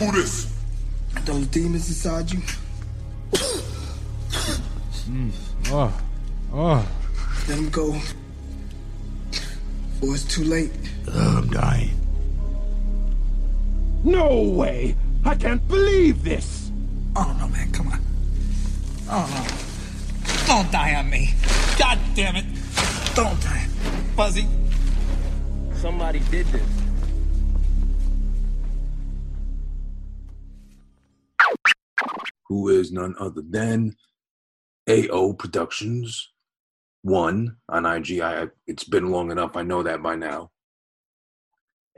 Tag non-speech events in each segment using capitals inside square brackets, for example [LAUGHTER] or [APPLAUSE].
Who this? Those demons inside you. Oh, oh. Let them go. Before it's too late. I'm dying. No way! I can't believe this! Oh no, man, come on. Oh no. Don't die on me. God damn it. Don't die. Fuzzy. Somebody did this. Who is none other than AO Productions. One on IG. I, it's been long enough. I know that by now.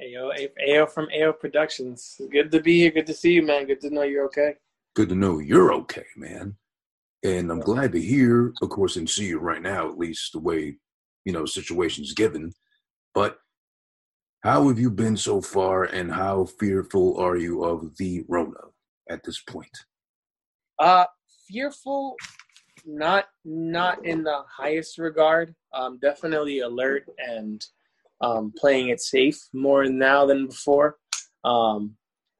AO, AO from AO Productions. Good to be here. Good to see you, man. Good to know you're okay. Good to know you're okay, man. And I'm glad to hear, of course, and see you right now, at least the way, you know, situation's given. But how have you been so far and how fearful are you of the Rona at this point? Uh, fearful, not not in the highest regard. Um, definitely alert and um, playing it safe more now than before. Um,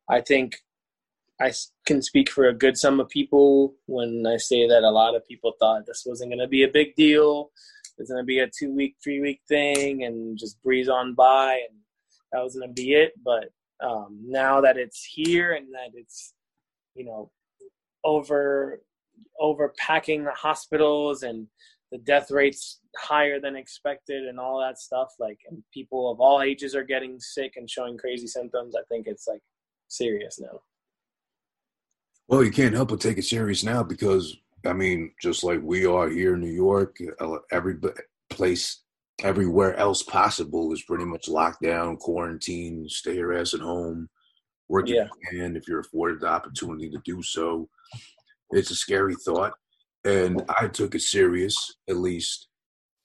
I think I can speak for a good sum of people when I say that a lot of people thought this wasn't going to be a big deal. It's going to be a two week, three week thing and just breeze on by, and that was going to be it. But um, now that it's here and that it's, you know, over overpacking the hospitals and the death rates higher than expected and all that stuff like and people of all ages are getting sick and showing crazy symptoms i think it's like serious now. Well, you can't help but take it serious now because, I mean, just like we are here in New York, uh, every place, everywhere else possible is pretty much locked down, quarantine, stay your ass at home, work Yeah. if you can if you're afforded the opportunity to do so. It's a scary thought. And I took it serious, at least.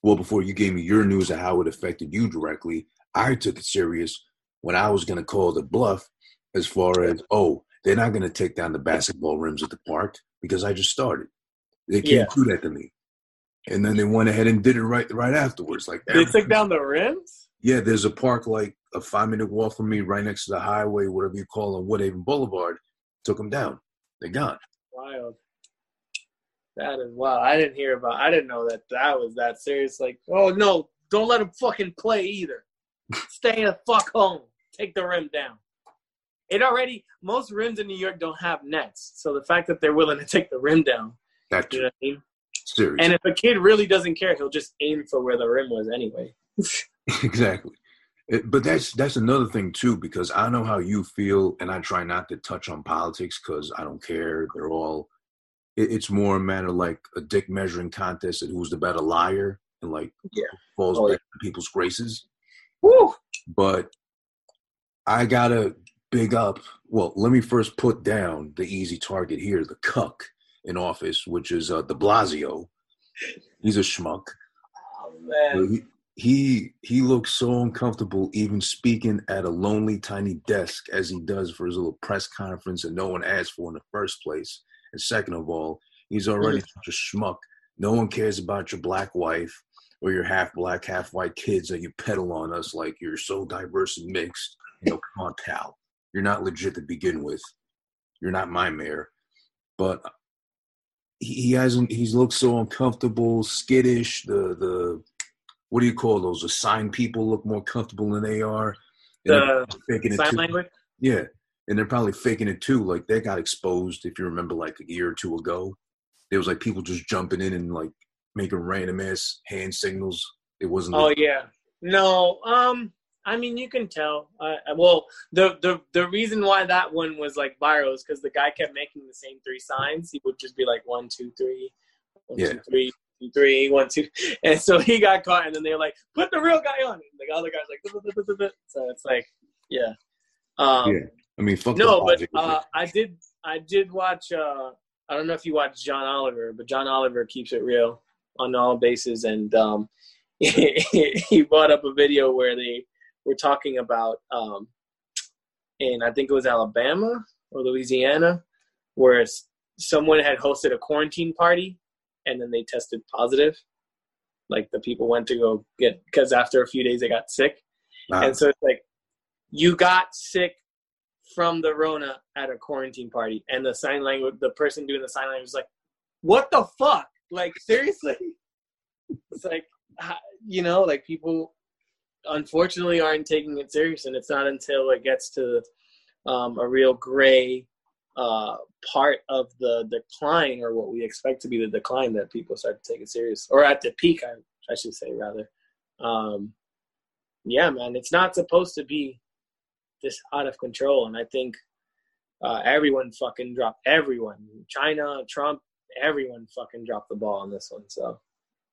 Well, before you gave me your news of how it affected you directly, I took it serious when I was going to call the bluff as far as, oh, they're not going to take down the basketball rims at the park because I just started. They can't do that to me. And then they went ahead and did it right right afterwards. Like they took down the rims yeah, there's a park like a five minute walk from me, right next to the highway, whatever you call it, Woodhaven Boulevard. Took them down. They're gone. wild that is wild. i didn't hear about i didn't know that that was that serious like oh no don't let him fucking play either stay the fuck home take the rim down it already most rims in new york don't have nets so the fact that they're willing to take the rim down That's you know i mean serious. And if a kid really doesn't care, he'll just aim for where the rim was anyway. [LAUGHS] [LAUGHS] exactly. It- but that's that's another thing too, because I know how you feel, and I try not to touch on politics because I don't care. They're all. It, it's more a matter like a dick measuring contest and who's the better liar, and like Yeah. falls Oh, back to people's graces. Woo! But I gotta big up. Well, let me first put down the easy target here, the cuck in office, which is uh, De Blasio. He's a schmuck. Oh, man. He, he looks so uncomfortable even speaking at a lonely tiny desk as he does for his little press conference that no one asked for in the first place. And second of all, he's already such a schmuck. No one cares about your black wife or your half black, half white kids that you peddle on us like you're so diverse and mixed. You know, come on, pal. You're not legit to begin with. You're not my mayor. But he he hasn't he's looked so uncomfortable, skittish, the the what do you call those? Assigned people look more comfortable than they are. The faking it sign too. language? Yeah. And they're probably faking it too. Like they got exposed, if you remember, like a year or two ago. There was like people just jumping in and like making random ass hand signals. It wasn't. Oh yeah. No. Um. I mean, you can tell. Uh, well, the the the reason why that one was like viral is because the guy kept making the same three signs. He would just be like one, two, three, one, Yeah. two, three, two, three, one, two, [LAUGHS] and so he got caught. And then they were like, "Put the real guy on." And the other guy's like. "So it's like, yeah." Um, Yeah. I mean, no, but uh. I did. I did watch. Uh, I don't know if you watched John Oliver, but John Oliver keeps it real on all bases, and um, [LAUGHS] he brought up a video where they were talking about, um, and I think it was Alabama or Louisiana, where someone had hosted a quarantine party, and then they tested positive. Like the people went to go get because after a few days they got sick, Nah, and so it's like you got sick from the Rona at a quarantine party, and the sign language, the person doing the sign language was like, "What the fuck? Like seriously?" [LAUGHS] It's like, you know, like people unfortunately aren't taking it serious, and it's not until it gets to um, a real gray uh, part of the decline, or what we expect to be the decline, that people start to take it serious, or at the peak, I, I should say rather. Um, yeah, man, it's not supposed to be this out of control, and I think uh, everyone fucking dropped everyone, China, Trump, everyone fucking dropped the ball on this one. So,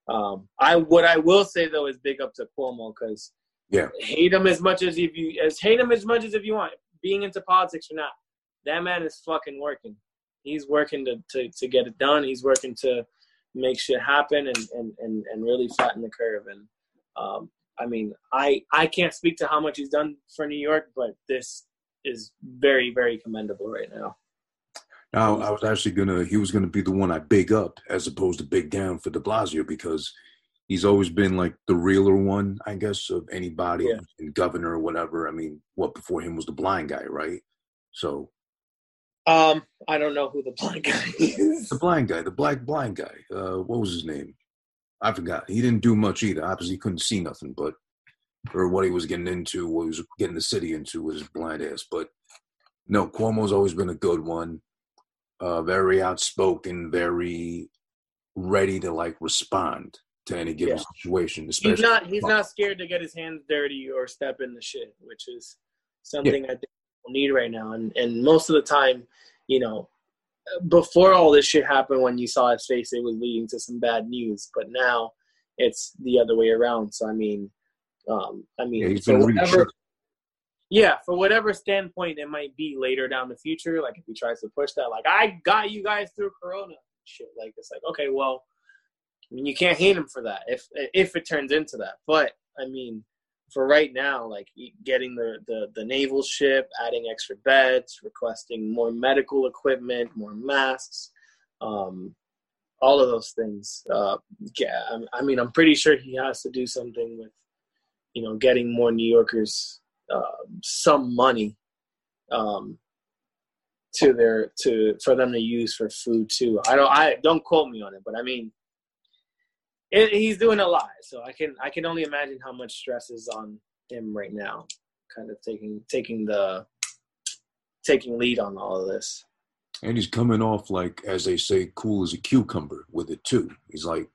um, I what I will say though is big up to Cuomo because Yeah. hate him as much as if you as hate him as much as if you want, being into politics or not. That man is fucking working. He's working to, to, to get it done. He's working to make shit happen and, and, and, and really flatten the curve. And um, I mean, I I can't speak to how much he's done for New York, but this is very very commendable right now. Now, I was actually gonna, he was gonna be the one I big up as opposed to big down for De Blasio because he's always been like the realer one, I guess, of anybody Yeah. governor or whatever. I mean, what before him was the blind guy, right? So Um, I don't know who the blind guy [LAUGHS] is. the blind guy, the black blind guy, uh, what was his name? I forgot. He didn't do much either. Obviously, he couldn't see nothing, but or what he was getting into, what he was getting the city into with his blind ass. But no, Cuomo's always been a good one. Uh, very outspoken, very ready to like respond to any given Yeah. situation. He's Especially not he's not scared to get his hands dirty or step in the shit, which is something I think people need right now. And and most of the time, you know, before all this shit happened, when you saw his face, it was leading to some bad news. But now it's the other way around. So I mean, um, I mean, Yeah, for whatever, yeah, for whatever standpoint it might be later down the future, like if he tries to push that, like I got you guys through Corona, shit, like it's like okay, well, I mean, you can't hate him for that if if it turns into that. But I mean, for right now, like getting the the the naval ship, adding extra beds, requesting more medical equipment, more masks, um, all of those things. Uh, yeah, I, I mean, I'm pretty sure he has to do something with, you know, getting more New Yorkers uh, some money um, to their to for them to use for food too. I don't I don't quote me on it, but I mean, it, he's doing a lot. So I can I can only imagine how much stress is on him right now, kind of taking taking the taking lead on all of this. and he's coming off like, as they say, cool as a cucumber with it too. He's like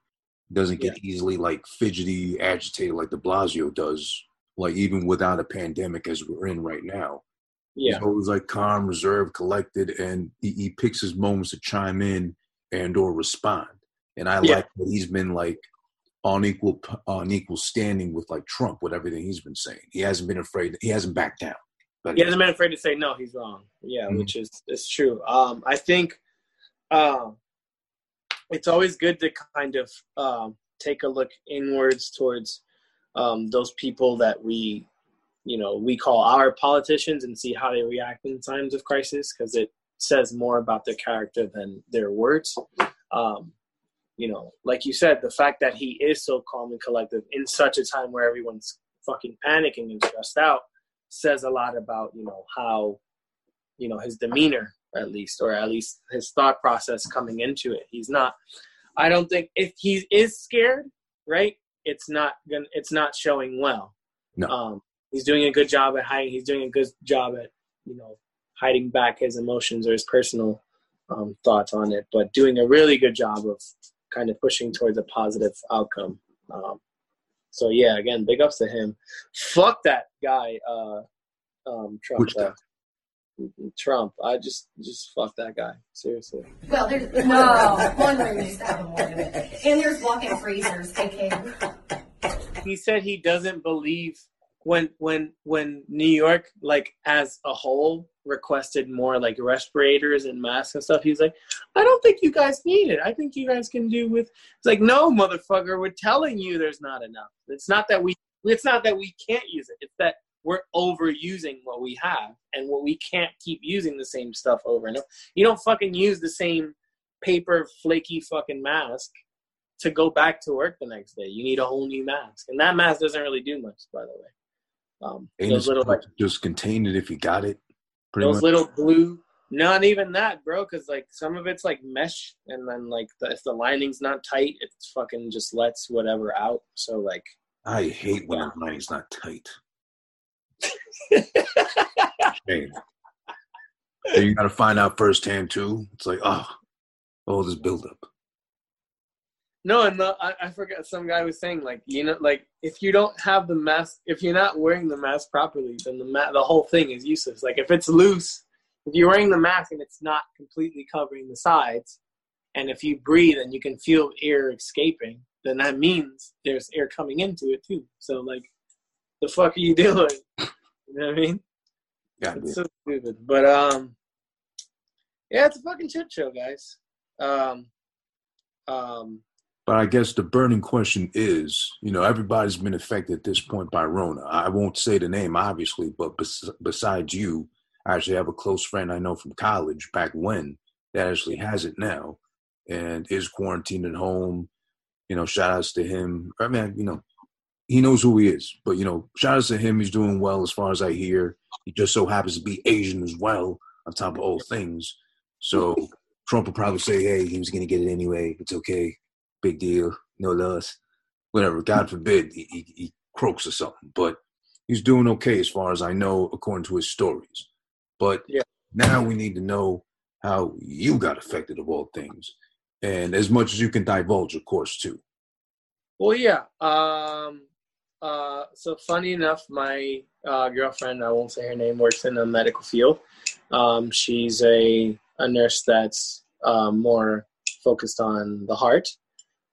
doesn't get easily like fidgety, agitated like De Blasio does. Like even without a pandemic as we're in right now, Yeah, He's always like calm, reserved, collected, and he, he picks his moments to chime in and or respond. And I Yeah. like that he's been like on equal on equal standing with like Trump with everything he's been saying. He hasn't been afraid. He hasn't backed down. But he hasn't been afraid to say no. He's wrong. Yeah, Mhm. which is is true. Um, I think um, it's always good to kind of um, take a look inwards towards um, those people that we, you know, we call our politicians and see how they react in times of crisis because it says more about their character than their words. Um, you know, like you said, the fact that he is so calm and collective in such a time where everyone's fucking panicking and stressed out says a lot about you know how you know his demeanor at least or at least his thought process coming into it he's not i don't think if he is scared right it's not gonna it's not showing well No. um he's doing a good job at hiding he's doing a good job at you know hiding back his emotions or his personal um, thoughts on it but doing a really good job of kind of pushing towards a positive outcome um, so yeah, again, big ups to him. Fuck that guy, uh, um, Trump. Which guy? uh, Trump. I just, just fuck that guy. Seriously. Well, there's no one room used to have a walk-in, and there's walk-in freezers. They can. He said he doesn't believe when, when, when New York, like as a whole, requested more like respirators and masks and stuff. He's like, I don't think you guys need it. I think you guys can do with. It's like, no, motherfucker. We're telling you there's not enough. It's not that we. It's not that we can't use it. It's that we're overusing what we have and what we can't keep using the same stuff over and over. You don't fucking use the same paper flaky fucking mask to go back to work the next day. You need a whole new mask, and that mask doesn't really do much, by the way. Um, those little like just contain it if you got it. Pretty those much. little blue. Not even that, bro. Because like some of it's like mesh, and then like the, if the lining's not tight, it fucking just lets whatever out. So like, I hate when the lining's not tight. [LAUGHS] Shame. You got to find out firsthand too. It's like, oh, all this buildup. No, and the, I, I forget. Some guy was saying like you know like if you don't have the mask, if you're not wearing the mask properly, then the ma- the whole thing is useless. Like if it's loose, if you're wearing the mask and it's not completely covering the sides, and if you breathe and you can feel air escaping, then that means there's air coming into it too. So like, the fuck are you [LAUGHS] doing? You know what I mean? Yeah, It's so stupid. But um, yeah, it's a fucking shit show, guys. Um, um, But I guess the burning question is, you know, everybody's been affected at this point by Rona. I won't say the name, obviously, but bes- besides you, I actually have a close friend I know from college back when that actually has it now and is quarantined at home. You know, shout outs to him. I mean, you know, he knows who he is, but, you know, shout outs to him. He's doing well as far as I hear. He just so happens to be Asian as well, on top of all things. So Trump will probably say, hey, he was going to get it anyway. It's okay big deal, no loss, whatever. God forbid he, he, he croaks or something, but he's doing okay as far as I know, according to his stories. But Yeah. now we need to know how you got affected of all things, and as much as you can divulge, of course, too. Well, yeah. Um, uh, so funny enough, my uh, girlfriend, I won't say her name, works in the medical field. Um, she's a, a nurse that's um, more focused on the heart.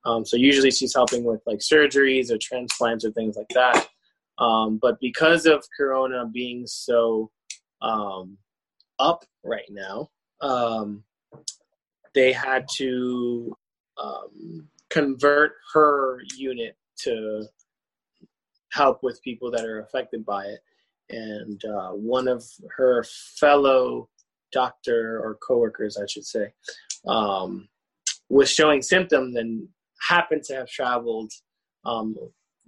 Um, so usually she's helping with like surgeries or transplants or things like that. Um, but because of Corona being so um, up right now, um, they had to um, convert her unit to help with people that are affected by it. And uh, one of her fellow doctor or coworkers, I should say, um, was showing symptoms and happened to have traveled um,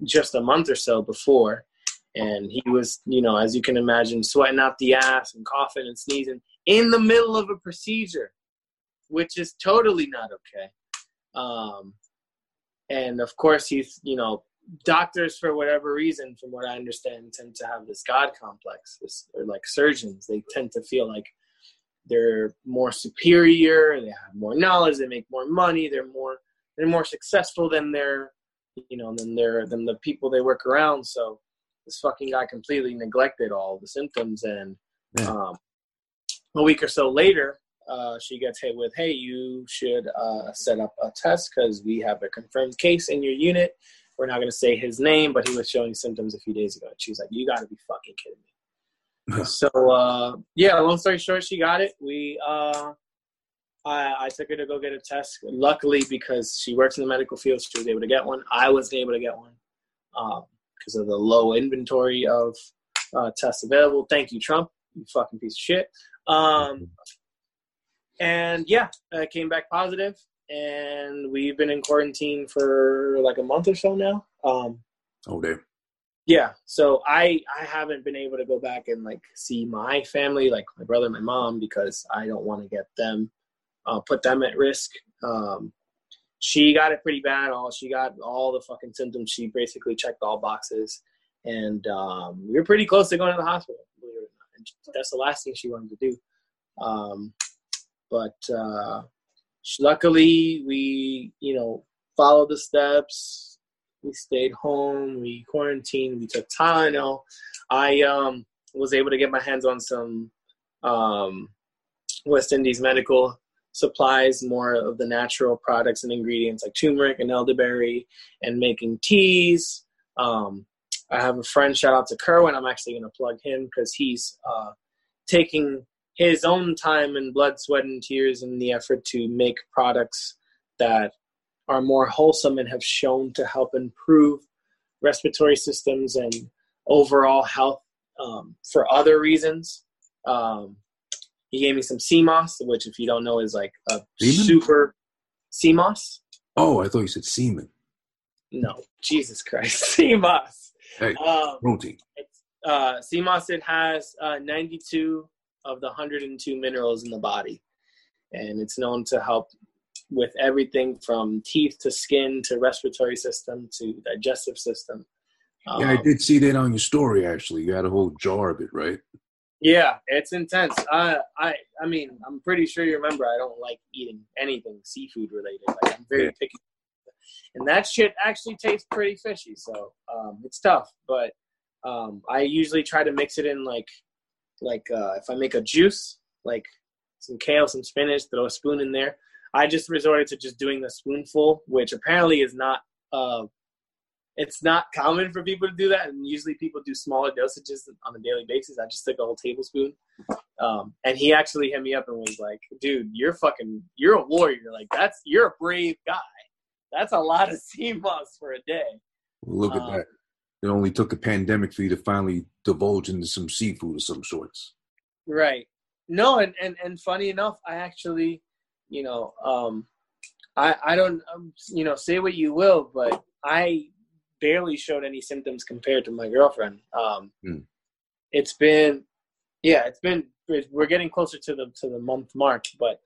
just a month or so before. And he was, you know, as you can imagine, sweating out the ass and coughing and sneezing in the middle of a procedure, which is totally not okay. Um, and of course, he's, you know, doctors for whatever reason, from what I understand, tend to have this God complex. Or like surgeons, they tend to feel like they're more superior, they have more knowledge, they make more money, they're more they're more successful than their you know than their than the people they work around. So this fucking guy completely neglected all the symptoms. And Yeah. um, a week or so later uh, she gets hit with hey you should uh, set up a test because we have a confirmed case in your unit. We're not going to say his name but he was showing symptoms a few days ago. She's like you got to be fucking kidding me. [LAUGHS] So uh, yeah long story short she got it. We uh, I, I took her to go get a test. Luckily because she works in the medical field she was able to get one. I wasn't able to get one because of the low inventory of uh, tests available. Thank you trump. You fucking piece of shit. Um, and yeah i came back positive and we've been in quarantine for like a month or so now. Um, Oh, there. yeah so i i haven't been able to go back and like see my family like my brother my mom because i don't want to get them uh, put them at risk. Um she got it pretty bad. All she got all the fucking symptoms. She basically checked all boxes. And um we were pretty close to going to the hospital that's the last thing she wanted to do. Um but uh luckily we you know followed the steps. We stayed home. We quarantined. We took tylenol. I um was able to get my hands on some um west indies medical supplies more of the natural products and ingredients like turmeric and elderberry and making teas um i have a friend shout out to kerwin i'm actually going to plug him because he's uh taking his own time and blood, sweat, and tears in the effort to make products that are more wholesome and have shown to help improve respiratory systems and overall health um, for other reasons. Um, he gave me some sea moss, which, if you don't know, is like a Semen? super sea moss. Oh, I thought you said semen. No, Jesus Christ, [LAUGHS] sea moss. Hey, Um, protein. uh, sea moss it has uh, 92 of the 102 minerals in the body, and it's known to help with everything from teeth to skin to respiratory system to digestive system. Yeah, I Um, did see that on your story. Actually, you had a whole jar of it, right? Yeah, it's intense. I, I, I mean, I'm pretty sure you remember. I don't like eating anything seafood related. Like I'm very Yeah. picky, and that shit actually tastes pretty fishy. So um, it's tough. But um, I usually try to mix it in like, like uh, if I make a juice, like some kale, some spinach, throw a spoon in there. I just resorted to just doing the spoonful, which apparently is not. Uh, it's not common for people to do that, and usually people do smaller dosages on a daily basis. I just took a whole tablespoon, um, and he actually hit me up and was like, "Dude, you're fucking, you're a warrior. Like that's you're a brave guy. That's a lot of [LAUGHS] sea moss for a day." Well, look Um, at that. It only took a pandemic for you to finally divulge into some seafood of some sorts. Right. No, and and and funny enough, I actually, you know, um, I I don't, um, you know, say what you will, but I barely showed any symptoms compared to my girlfriend. Um, Hmm. It's been, yeah, it's been. We're getting closer to the to the month mark, but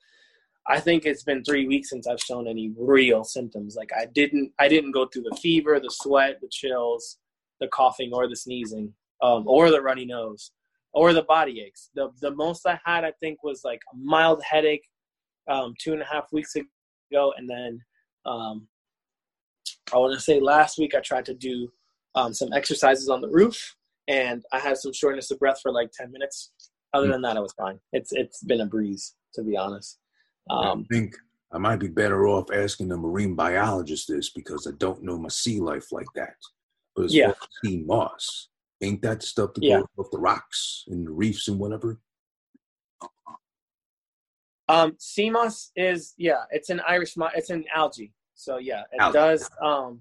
I think it's been three weeks since I've shown any real symptoms. Like I didn't, I didn't go through the fever, the sweat, the chills, the coughing, or the sneezing, um, or the runny nose or the body aches. The the most I had, I think, was like a mild headache um, two and a half weeks ago, and then um, I want to say last week I tried to do um, some exercises on the roof, and I had some shortness of breath for like ten minutes. Other than that, I was fine. It's it's been a breeze, to be honest. Um, I think I might be better off asking a marine biologist this because I don't know my sea life like that. But as Yeah. sea moss, ain't that the stuff that Yeah. goes off the rocks and the reefs and whatever? Um, sea moss is yeah, it's an Irish mo- it's an algae. So yeah, it Algae. does. Um,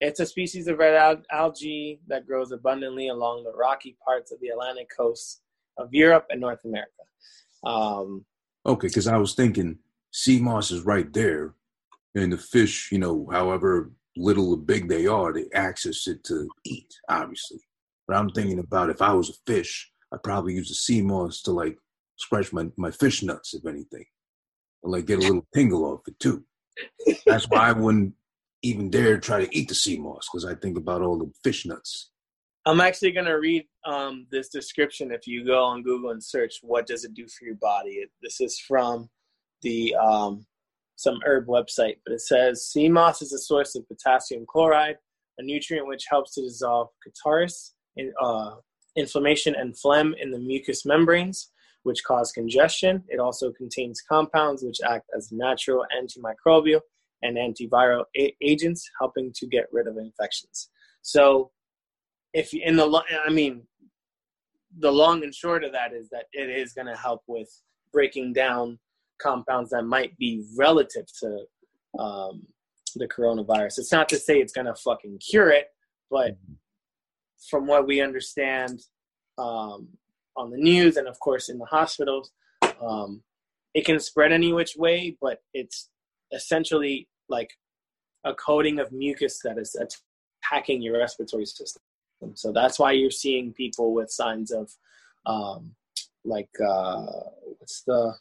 it's a species of red al- algae that grows abundantly along the rocky parts of the Atlantic coast of Europe and North America. Um, Okay, because I was thinking sea moss is right there, and the fish, you know, however little or big they are, they access it to eat, obviously. But I'm thinking about if I was a fish, I'd probably use the sea moss to like scratch my, my fish nuts, if anything, or like get a little tingle off it too. That's why I wouldn't even dare try to eat the sea moss because I think about all the fish nuts. I'm actually gonna read um, this description. If you go on Google and search, "What does it do for your body?" It, this is from the um, some herb website, but it says sea moss is a source of potassium chloride, a nutrient which helps to dissolve catarrhs, in, uh, inflammation, and phlegm in the mucous membranes, which cause congestion. It also contains compounds which act as natural antimicrobial and antiviral a- agents, helping to get rid of infections. So if in the lo- i mean the long and short of that is that it is going to help with breaking down compounds that might be relative to um, the coronavirus it's not to say it's going to fucking cure it but from what we understand um, on the news and of course in the hospitals um, it can spread any which way but it's essentially like a coating of mucus that is attacking your respiratory system so that's why you're seeing people with signs of um, like uh, what's the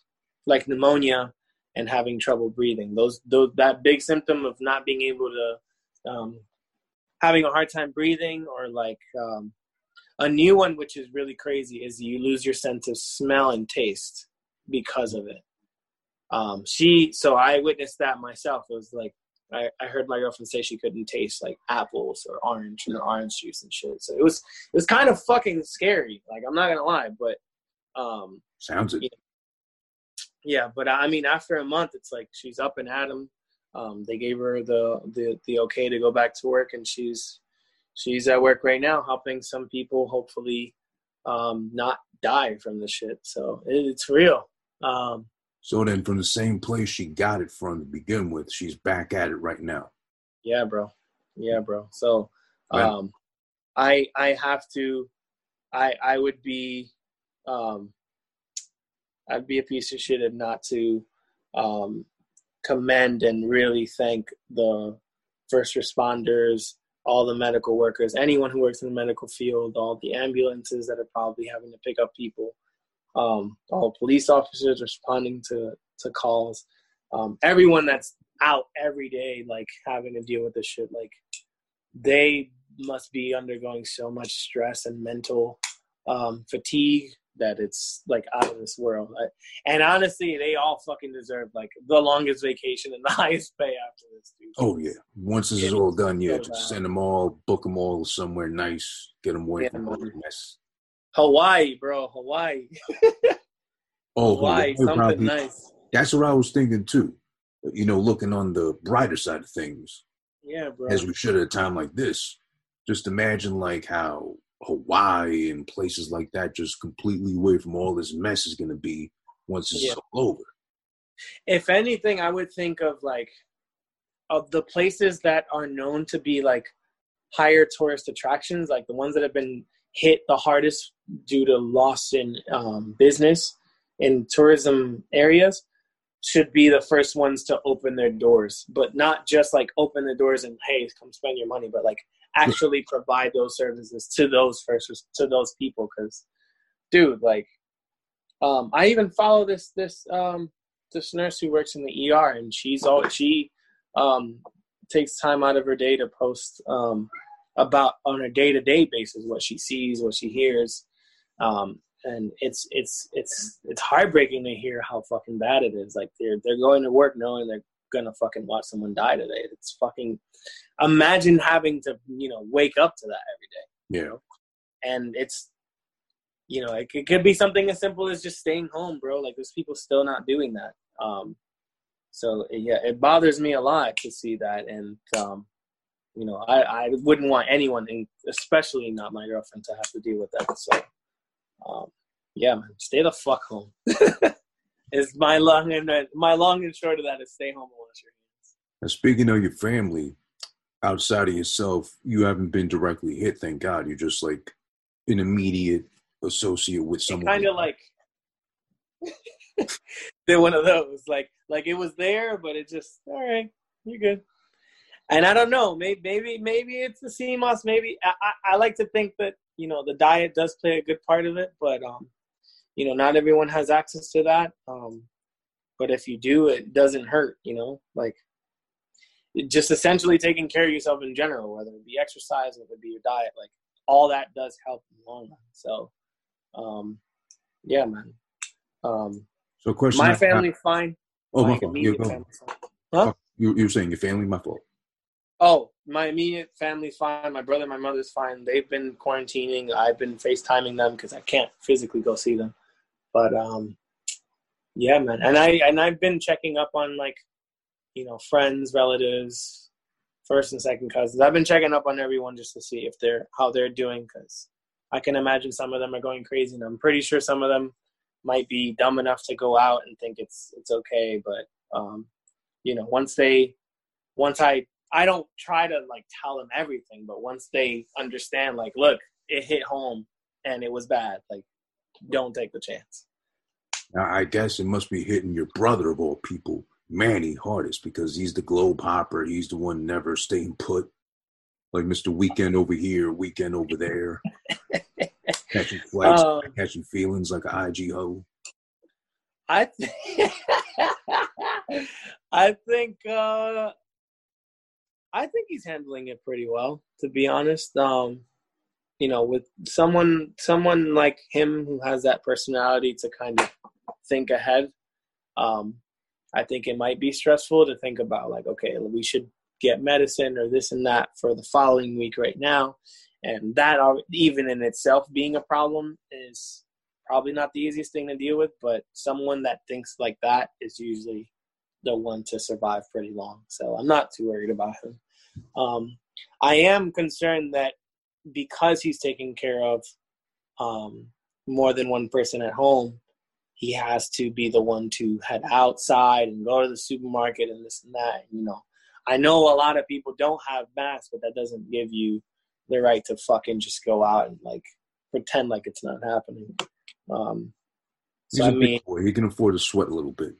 like pneumonia and having trouble breathing. Those those that big symptom of not being able to um, having a hard time breathing or like um, a new one which is really crazy is you lose your sense of smell and taste because of it. Um, she so I witnessed that myself. It was like I, I heard my girlfriend say she couldn't taste like apples or orange or orange juice and shit. So it was it was kind of fucking scary. Like I'm not gonna lie, but um, Sounds it. yeah. But I mean, after a month, it's like she's up and at 'em. Um, they gave her the, the the okay to go back to work, and she's she's at work right now, helping some people hopefully um, not die from the shit. So it, it's real. Um, So then, from the same place she got it from to begin with, she's back at it right now. Yeah, bro. Yeah, bro. So, Right. um, I I have to, I I would be, um, I'd be a piece of shit and not to, um, commend and really thank the first responders, all the medical workers, anyone who works in the medical field, all the ambulances that are probably having to pick up people. Um, all police officers responding to to calls. Um, everyone that's out every day, like having to deal with this shit, like they must be undergoing so much stress and mental um, fatigue that it's like out of this world. I, and honestly, they all fucking deserve like the longest vacation and [LAUGHS] the highest pay after this, dude. Oh yeah. Once this is all done, yeah, So just send them all, book them all somewhere nice, get them away from all the mess. Hawaii, bro, Hawaii, [LAUGHS] Oh, Hawaii, Hawaii something probably- nice. That's what I was thinking too. You know, looking on the brighter side of things, Yeah, bro. as we should at a time like this. Just imagine like how Hawaii and places like that, just completely away from all this mess, is going to be once it's Yeah. all over. if anything, I would think of like of the places that are known to be like higher tourist attractions, like the ones that have been hit the hardest due to loss in um, business in tourism areas, should be the first ones to open their doors. But not just like open the doors and hey, come spend your money, but like actually provide those services to those first to those people. Because, dude, like, um, I even follow this this um, this nurse who works in the ER, and she's all she um, takes time out of her day to post um, about on a day to day basis what she sees, what she hears, um, and it's it's it's it's heartbreaking to hear how fucking bad it is. Like they're they're going to work knowing they're gonna fucking watch someone die today. It's fucking imagine having to you know wake up to that every day. Yeah. and it's you know it, it could be something as simple as just staying home bro. Like there's people still not doing that. Um so yeah it bothers me a lot to see that. And um you know i i wouldn't want anyone especially not my girlfriend to have to deal with that. So um yeah man stay the fuck home [LAUGHS] is my long and my long and short of that is stay home and wash your hands And speaking of your family, outside of yourself, you haven't been directly hit, thank God. You're just like an immediate associate with someone. kind of like [LAUGHS] they're one of those like like it was there but it just all right you're good and i don't know maybe maybe maybe it's the sea moss maybe I, I, I like to think that you know the diet does play a good part of it but um you know not everyone has access to that um but if you do it doesn't hurt you know like just essentially taking care of yourself in general whether it be exercise whether it be your diet like all that does help in the long run so um yeah man um so, question my I- family's fine Oh, my my fault. Yeah, immediate go. fine. Huh? You, you were saying your family, my fault. Oh, my immediate family's fine. My brother, my mother's fine. They've been quarantining. I've been FaceTiming them because I can't physically go see them. But um, yeah, man. And I and I've been checking up on like, you know, friends, relatives, first and second cousins. I've been checking up on everyone just to see if they're how they're doing because I can imagine some of them are going crazy, and I'm pretty sure some of them might be dumb enough to go out and think it's it's okay. But um, you know, once they once I I don't try to like tell them everything, but once they understand, like, look, it hit home and it was bad. Like, don't take the chance. Now, I guess it must be hitting your brother of all people, Manny, hardest because he's the globe hopper. He's the one never staying put. Like Mr. Weekend over here, Weekend over there. catching [LAUGHS] flights, Um, catching feelings like an IG hoe. I th- [LAUGHS] I think uh, I think he's handling it pretty well, to be honest. Um, you know, with someone someone like him who has that personality to kind of think ahead, um, I think it might be stressful to think about like, okay, we should get medicine or this and that for the following week right now, and that even in itself being a problem is probably not the easiest thing to deal with, but someone that thinks like that is usually the one to survive pretty long. So I'm not too worried about him. Um, I am concerned that because he's taking care of um, more than one person at home, he has to be the one to head outside and go to the supermarket and this and that. You know, I know a lot of people don't have masks, but that doesn't give you the right to fucking just go out and like pretend like it's not happening. Um, He's so a I big mean, boy. He can afford to sweat a little bit.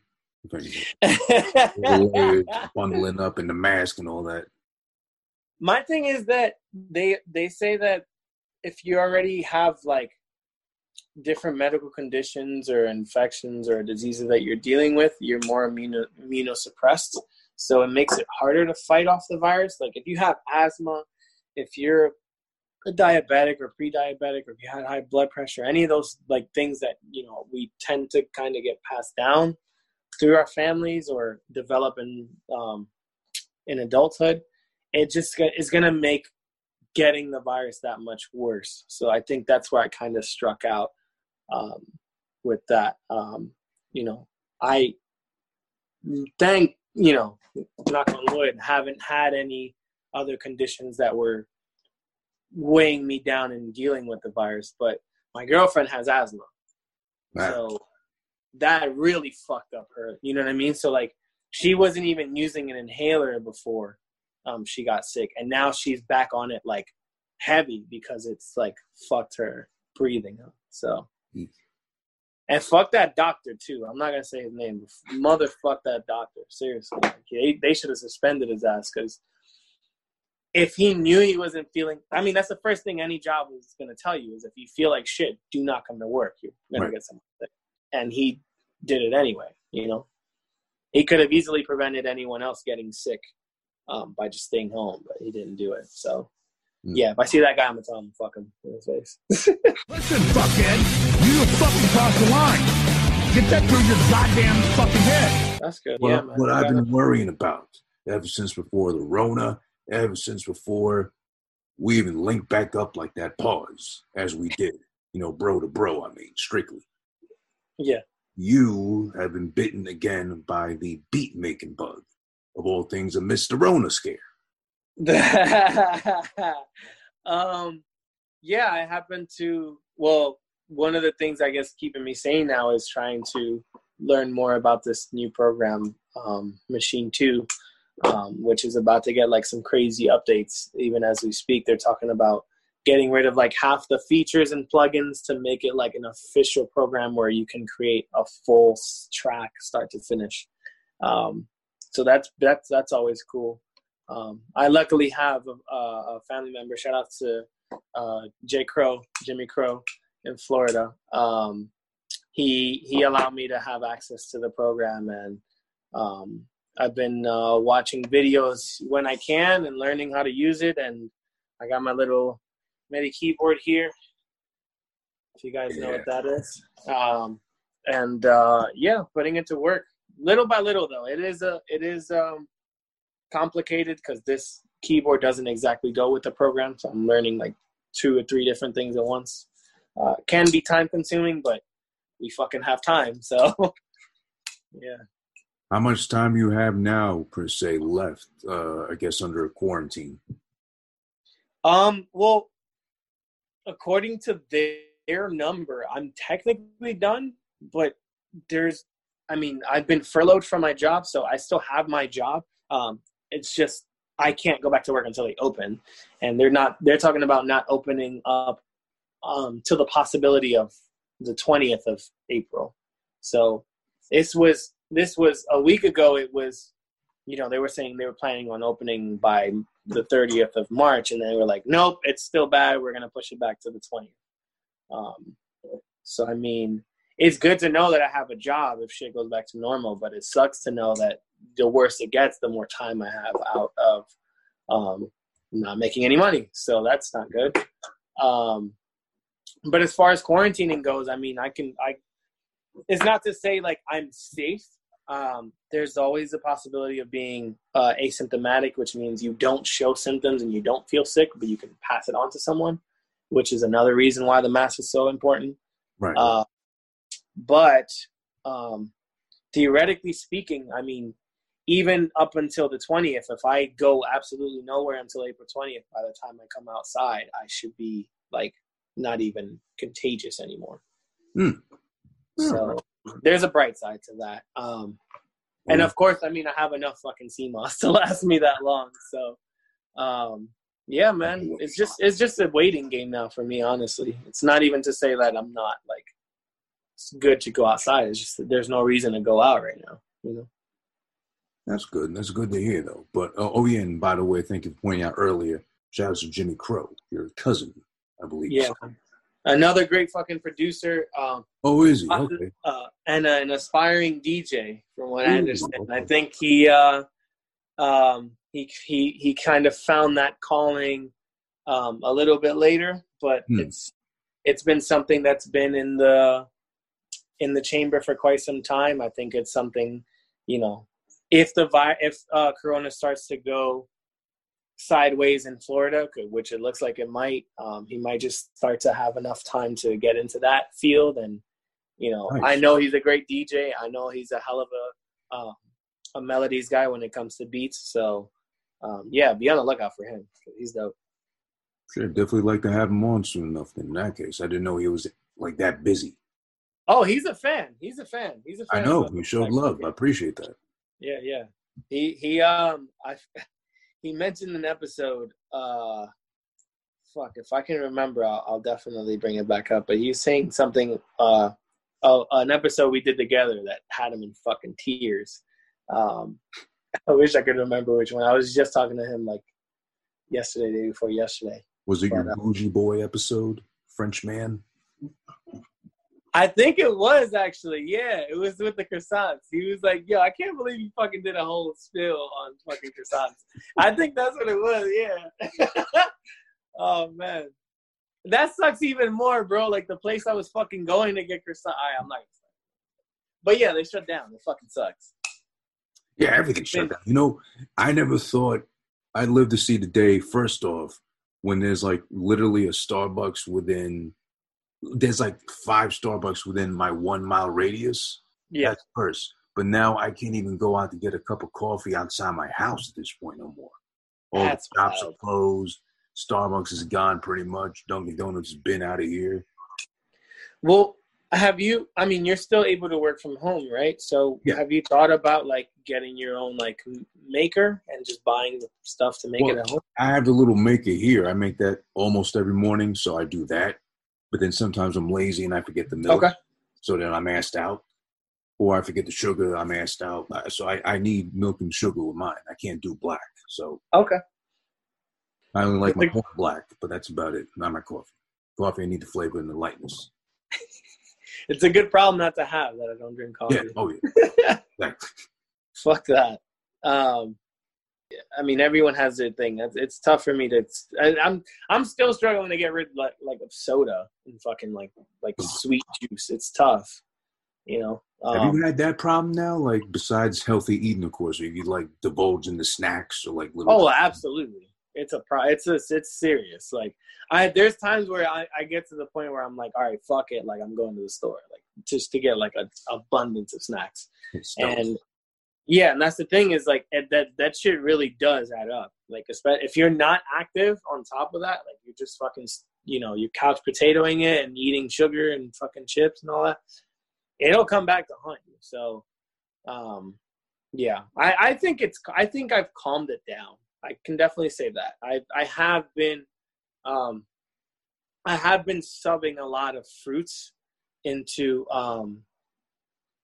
If anything. [LAUGHS] The layers, bundling up in the mask and all that. My thing is that they they say that if you already have like different medical conditions or infections or diseases that you're dealing with, you're more immuno, immunosuppressed. So it makes it harder to fight off the virus. Like if you have asthma, if you're a diabetic or pre-diabetic, or if you had high blood pressure, any of those like things that you know we tend to kind of get passed down through our families or develop in um, in adulthood, it just is going to make getting the virus that much worse. So I think that's where I kind of struck out um, with that. Um, you know, I thank you know, knock on wood, haven't had any other conditions that were weighing me down and dealing with the virus. But my girlfriend has asthma, so that really fucked up her. You know what I mean? So like, she wasn't even using an inhaler before um, she got sick, and now she's back on it like heavy because it's like fucked her breathing up. So. And fuck that doctor too. I'm not gonna say his name. Motherfuck that doctor. Seriously, like, they, they should have suspended his ass because if he knew he wasn't feeling, I mean, that's the first thing any job is gonna tell you is if you feel like shit, do not come to work. You're gonna right. get something. And he did it anyway. You know, he could have easily prevented anyone else getting sick um, by just staying home, but he didn't do it. So Mm. Yeah, if I see that guy, I'm gonna tell him fuck him in his face. [LAUGHS] Listen, fuckhead, you fucking crossed the line. Get that through your goddamn fucking head. That's good. Well, yeah, man. What I've been worrying about ever since before the Rona, ever since before we even linked back up like that pause as we did, you know, bro to bro, I mean, strictly. Yeah. You have been bitten again by the beat making bug of all things, a Mr. Rona scare. [LAUGHS] um, yeah, I happen to. Well, one of the things I guess keeping me sane now is trying to learn more about this new program, um, Maschine Two, um, which is about to get like some crazy updates. Even as we speak, they're talking about getting rid of like half the features and plugins to make it like an official program where you can create a full track start to finish. Um, so that's that's that's always cool. Um, I luckily have a, a, family member. Shout out to uh, Jay Crow, Jimmy Crow, in Florida. Um, he he allowed me to have access to the program, and um, I've been uh, watching videos when I can and learning how to use it. And I got my little MIDI keyboard here. If you guys know what that is, um, and uh, yeah, putting it to work little by little. Though it is a it is um, complicated because this keyboard doesn't exactly go with the program. So I'm learning like two or three different things at once. Uh, can be time consuming, but we fucking have time. So [LAUGHS] yeah. How much time you have now per se left? Uh, I guess under quarantine. Um. Well, according to their number, I'm technically done, but there's I mean, I've been furloughed from my job, so I still have my job. Um, it's just I can't go back to work until they open, and they're not. They're talking about not opening up um, till the possibility of the twentieth of April. So this was this was a week ago. It was, you know, they were saying they were planning on opening by the thirtieth of March, and they were like, nope, it's still bad. We're gonna push it back to the twentieth. Um, so I mean, it's good to know that I have a job if shit goes back to normal, but it sucks to know that the worse it gets, the more time I have out of um, not making any money. So that's not good. Um, but as far as quarantining goes, I mean, I can, I, it's not to say like I'm safe. Um, there's always a possibility of being uh, asymptomatic, which means you don't show symptoms and you don't feel sick, but you can pass it on to someone, which is another reason why the mask is so important. Right. Uh, but um, theoretically speaking, I mean, even up until the 20th, if I go absolutely nowhere until April 20th, by the time I come outside, I should be like not even contagious anymore. Mm. So there's a bright side to that. Um, and of course, I mean, I have enough fucking sea moss [LAUGHS] to last me that long. So, um, yeah, man, it's just it's just a waiting game now for me. Honestly, it's not even to say that I'm not like it's good to go outside. It's just there's no reason to go out right now. You know. That's good. That's good to hear, though. But uh, oh yeah, and by the way, thank you for pointing out earlier. Shout out to Jimmy Crow, your cousin, I believe. Yeah. another great fucking producer. Um, Oh, is he? Uh, Okay. uh, and an aspiring DJ, from what I understand. okay. I think he uh, um, he he he kind of found that calling um, a little bit later, but Hmm. it's it's been something that's been in the in the chamber for quite some time. I think it's something, you know, if the vi- if uh, Corona starts to go sideways in Florida, which it looks like it might, um, he might just start to have enough time to get into that field. And you know, Nice. I know he's a great DJ. I know he's a hell of a uh, a melodies guy when it comes to beats. So um, yeah, be on the lookout for him. He's dope. Sure, definitely like to have him on soon enough. In that case, I didn't know he was like that busy. Oh, he's a fan. He's a fan. He's a fan. I know he showed love. I appreciate that. Yeah, yeah. He he um I [LAUGHS] he mentioned an episode. Uh, fuck, if I can remember, I'll, I'll definitely bring it back up. But he was saying something. Uh, uh, an episode we did together that had him in fucking tears. Um, [LAUGHS] I wish I could remember which one. I was just talking to him like yesterday, day before yesterday. Was it your But, uh, bougie boy episode, French man? I think it was actually, yeah. It was with the croissants. He was like, "Yo, I can't believe you fucking did a whole spill on fucking croissants." I think that's what it was. Yeah. [LAUGHS] oh man, that sucks even more, bro. Like the place I was fucking going to get croissant. I, I'm not. But yeah, they shut down. It fucking sucks. Yeah, everything shut down. You know, I never thought I'd live to see the day. First off, when there's like literally a Starbucks within, there's like five Starbucks within my one mile radius. Yeah. That's first. But now I can't even go out to get a cup of coffee outside my house at this point no more. All That's the shops wild. are closed. Starbucks is gone pretty much. Dunkin' Donuts has been out of here. Well, have you? I mean, you're still able to work from home, right? So, Yeah. have you thought about like getting your own like maker and just buying the stuff to make it at home? I have the little maker here. I make that almost every morning, so I do that. But then sometimes I'm lazy and I forget the milk. Okay. So then I'm asked out. Or I forget the sugar, I'm asked out. So I, I need milk and sugar with mine. I can't do black. So Okay. I only like my black, but that's about it. Not my coffee. Coffee, I need the flavor and the lightness. [LAUGHS] It's a good problem not to have that I don't drink coffee. Yeah. Oh, yeah. [LAUGHS] Fuck that. Um, I mean, everyone has their thing. It's, it's tough for me to. I, I'm I'm still struggling to get rid like like of soda and fucking like like sweet juice. It's tough, you know. Have Um, you had that problem now? Like, besides healthy eating, of course, are you like divulge the snacks or like little. Oh, absolutely. It's a pro. It's a, it's serious. Like I, there's times where I, I get to the point where I'm like, all right, fuck it. Like I'm going to the store, like just to get like a abundance of snacks. And yeah, and that's the thing is like that that shit really does add up. Like if you're not active on top of that, like you're just fucking, you know, you couch potatoing it and eating sugar and fucking chips and all that. It'll come back to haunt you. So, um, yeah, I, I think it's I think I've calmed it down. I can definitely say that. I I have been um I have been subbing a lot of fruits into um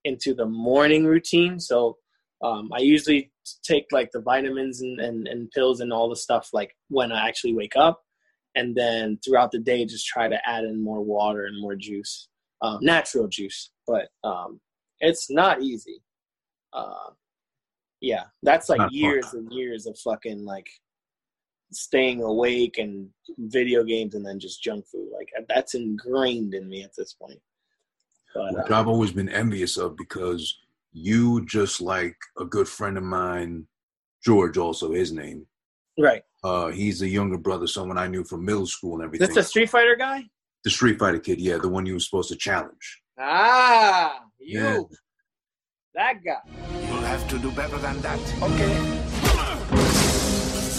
into the morning routine. So um I usually take like the vitamins and, and, and pills and all the stuff like when I actually wake up and then throughout the day just try to add in more water and more juice. Um natural juice. But um it's not easy. Uh yeah, that's like Not fun. years and years of fucking like staying awake and video games and then just junk food. Like that's ingrained in me at this point. But which uh, I've always been envious of because you just like a good friend of mine, George, also his name. right, Uh, he's a younger brother, someone I knew from middle school and everything. That's the Street Fighter guy. the Street Fighter kid, yeah, the one you were supposed to challenge. Ah, you, Yeah. that guy. You'll have to do better than that. Okay.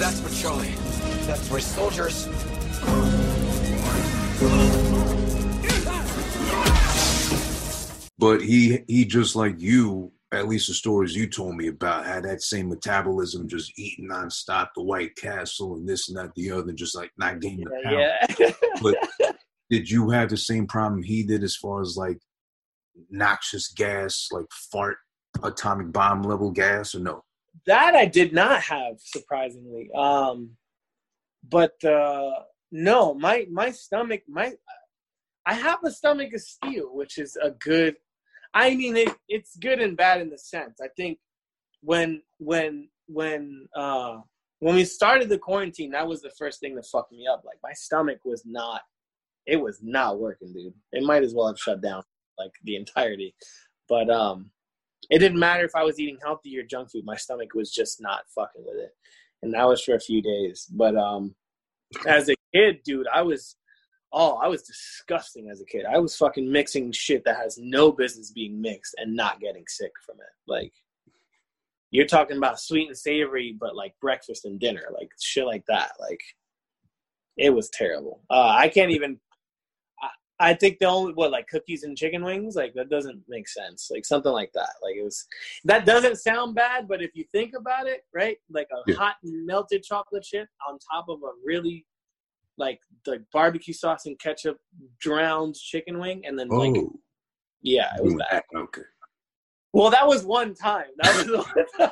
That's patrolling. That's for soldiers. But he he just like you, at least the stories you told me about, had that same metabolism, just eating nonstop, the White Castle and this and that, the other, just like not gaining the pound. Yeah. But [LAUGHS] did you have the same problem he did as far as like noxious gas, like fart, atomic bomb level gas, or no? that I did not have surprisingly. Um, but uh, no, my my stomach, my I have a stomach of steel, which is a good. I mean, it, it's good and bad in the sense. I think when when when uh when we started the quarantine, that was the first thing that fucked me up. Like my stomach was not, it was not working, dude. It might as well have shut down like the entirety. But um, it didn't matter if I was eating healthy or junk food. My stomach was just not fucking with it, and that was for a few days. But um, as a kid, dude, I was oh, I was disgusting as a kid. I was fucking mixing shit that has no business being mixed and not getting sick from it. Like you're talking about sweet and savory, but like breakfast and dinner, like shit like that. Like it was terrible. Uh, I can't even. I, I think the only what like cookies and chicken wings, like that doesn't make sense. Like something like that. Like it was. That doesn't sound bad, but if you think about it, right? Like a Yeah. hot melted chocolate chip on top of a really like the barbecue sauce and ketchup drowned chicken wing, and then like Oh, yeah, it was you went bad. back. Okay. Well, that was one time. That was one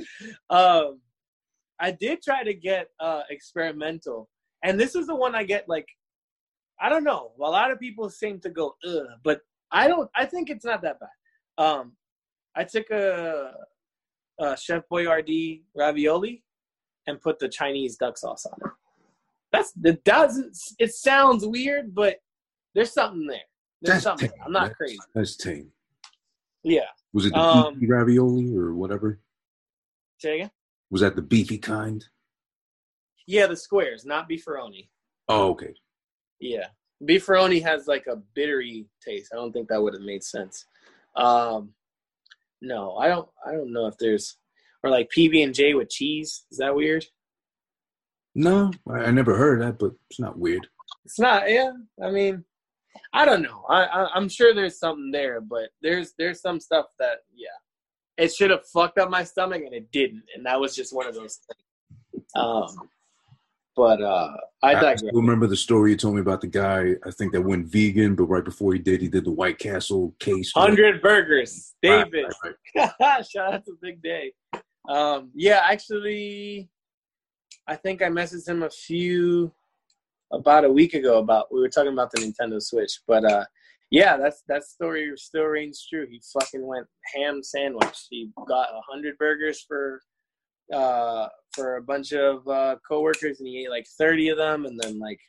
[LAUGHS] [LAUGHS] um, I did try to get uh, experimental, and this is the one I get like, I don't know. A lot of people seem to go ugh, but I don't. I think it's not that bad. Um, I took a, a Chef Boyardee ravioli and put the Chinese duck sauce on it. That's it doesn't. It sounds weird, but there's something there. There's That's something. I'm not That's- crazy. That's tame. Yeah. Was it the Um, beefy ravioli or whatever? Say again. Was that the beefy kind? Yeah, the squares, not beefaroni. Oh, okay. Yeah, beefaroni has like a bittery taste. I don't think that would have made sense. Um, no, I don't. I don't know if there's or like PB and J with cheese. Is that weird? No, I, I never heard that, but it's not weird. It's not. Yeah, I mean, I don't know. I, I I'm sure there's something there, but there's there's some stuff that yeah, it should have fucked up my stomach and it didn't, and that was just one of those things. Um, but uh, I I remember the story you told me about the guy. I think that went vegan, but right before he did, he did the White Castle case. Hundred burgers, Right, David. right, right. [LAUGHS] Shout out to Big Day. Um, yeah, actually, I think I messaged him a few about a week ago about we were talking about the Nintendo Switch, but uh, yeah, that's that story still rings true. He fucking went ham sandwich. He got a hundred burgers for uh for a bunch of uh coworkers and he ate like 30 of them and then like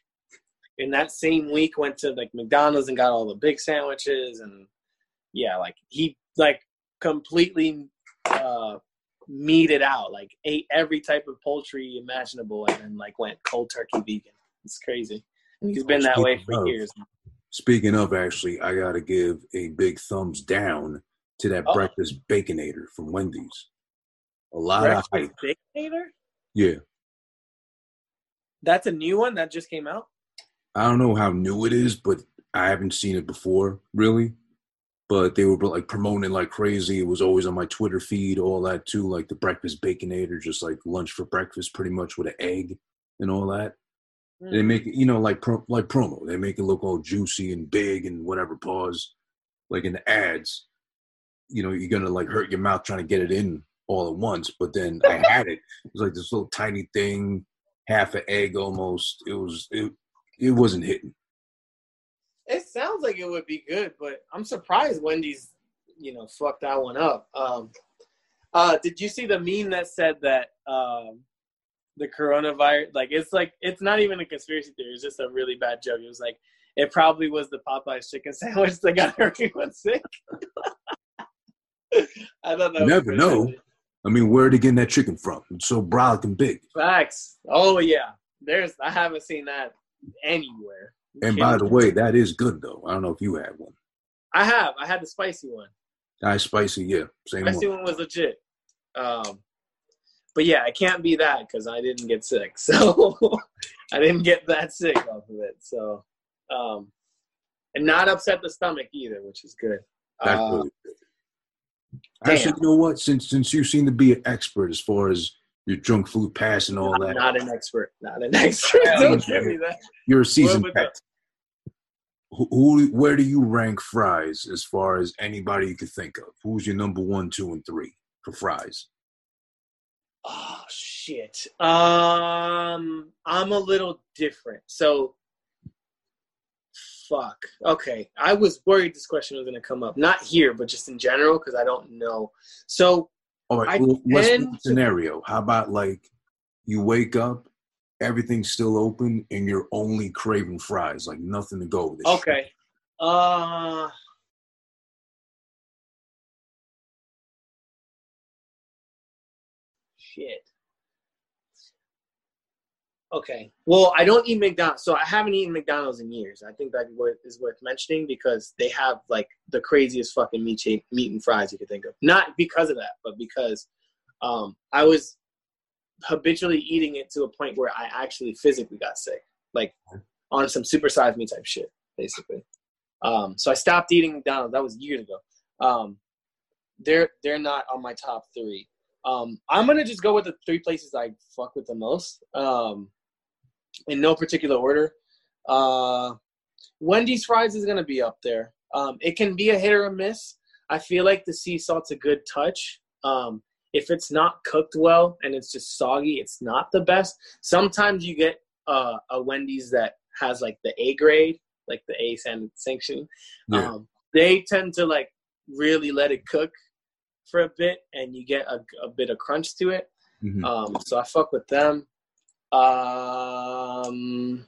in that same week went to like McDonald's and got all the big sandwiches and yeah like he like completely uh meated out like ate every type of poultry imaginable and then like went cold turkey vegan it's crazy he's been that way for of, years Speaking of, actually, I gotta give a big thumbs down to that Oh. breakfast baconator from Wendy's. A lot of hype. Baconator? Yeah, that's a new one that just came out I don't know how new it is, but I haven't seen it before, really. But they were like promoting like crazy. It was always on my Twitter feed, all that too, like the breakfast baconator, just like lunch for breakfast, pretty much with an egg and all that. They Hmm. make it, you know, like pro, like promo. They make it look all juicy and big and whatever. Pause, like in the ads. You know, you're gonna like hurt your mouth trying to get it in all at once. But then I [LAUGHS] had it. It was like this little tiny thing, half an egg almost. It was it. It wasn't hitting. It sounds like it would be good, but I'm surprised Wendy's, you know, fucked that one up. Um, uh, did you see the meme that said that um, the coronavirus, like, it's like it's not even a conspiracy theory; it's just a really bad joke. It was like it probably was the Popeyes chicken [LAUGHS] sandwich that got [LAUGHS] everyone sick. [LAUGHS] I that You never know. I mean, where are they getting that chicken from? It's so brolic and big. Facts. Oh yeah, there's. I haven't seen that anywhere. And by the way, that is good though. I don't know if you had one. I have. I had the spicy one. Nice spicy, yeah, same Spicy one. one was legit. Um, but yeah, it can't be that because I didn't get sick. [LAUGHS] So I didn't get that sick off of it. So, um, and not upset the stomach either, which is good. That's Uh, really good. Actually, you know what? Since since you seem to be an expert as far as your junk food pass and all I'm that, not an expert. Not an [LAUGHS] expert. Don't give me that. you're a seasoned vet. Who, who, where do you rank fries as far as anybody you could think of? Who's your number one, two, and three for fries? Oh shit. Um, I'm a little different. So, fuck. Okay, I was worried this question was gonna come up, not here, but just in general, because I don't know. So All right, I well, let's tend put a scenario. How about like you wake up, everything's still open, and you're only craving fries, like nothing to go with it. Okay. Uh shit. Okay. Well, I don't eat McDonald's, so I haven't eaten McDonald's in years. I think that is worth- mentioning because they have like the craziest fucking meat cha- meat and fries you could think of. Not because of that, but because um, I was habitually eating it to a point where I actually physically got sick, like on some supersized me type shit, basically. Um, so I stopped eating McDonald's. That was years ago. Um, they're they're not on my top three. Um, I'm gonna just go with the three places I fuck with the most. Um, in no particular order. Uh, Wendy's fries is gonna be up there. Um, it can be a hit or a miss. I feel like the sea salt's a good touch. Um, if it's not cooked well and it's just soggy, it's not the best. Sometimes you get uh, a Wendy's that has like the A grade, like the A san- sanction. Yeah. Um, they tend to like really let it cook for a bit, and you get a, a bit of crunch to it. Mhm. Um, so I fuck with them. Um,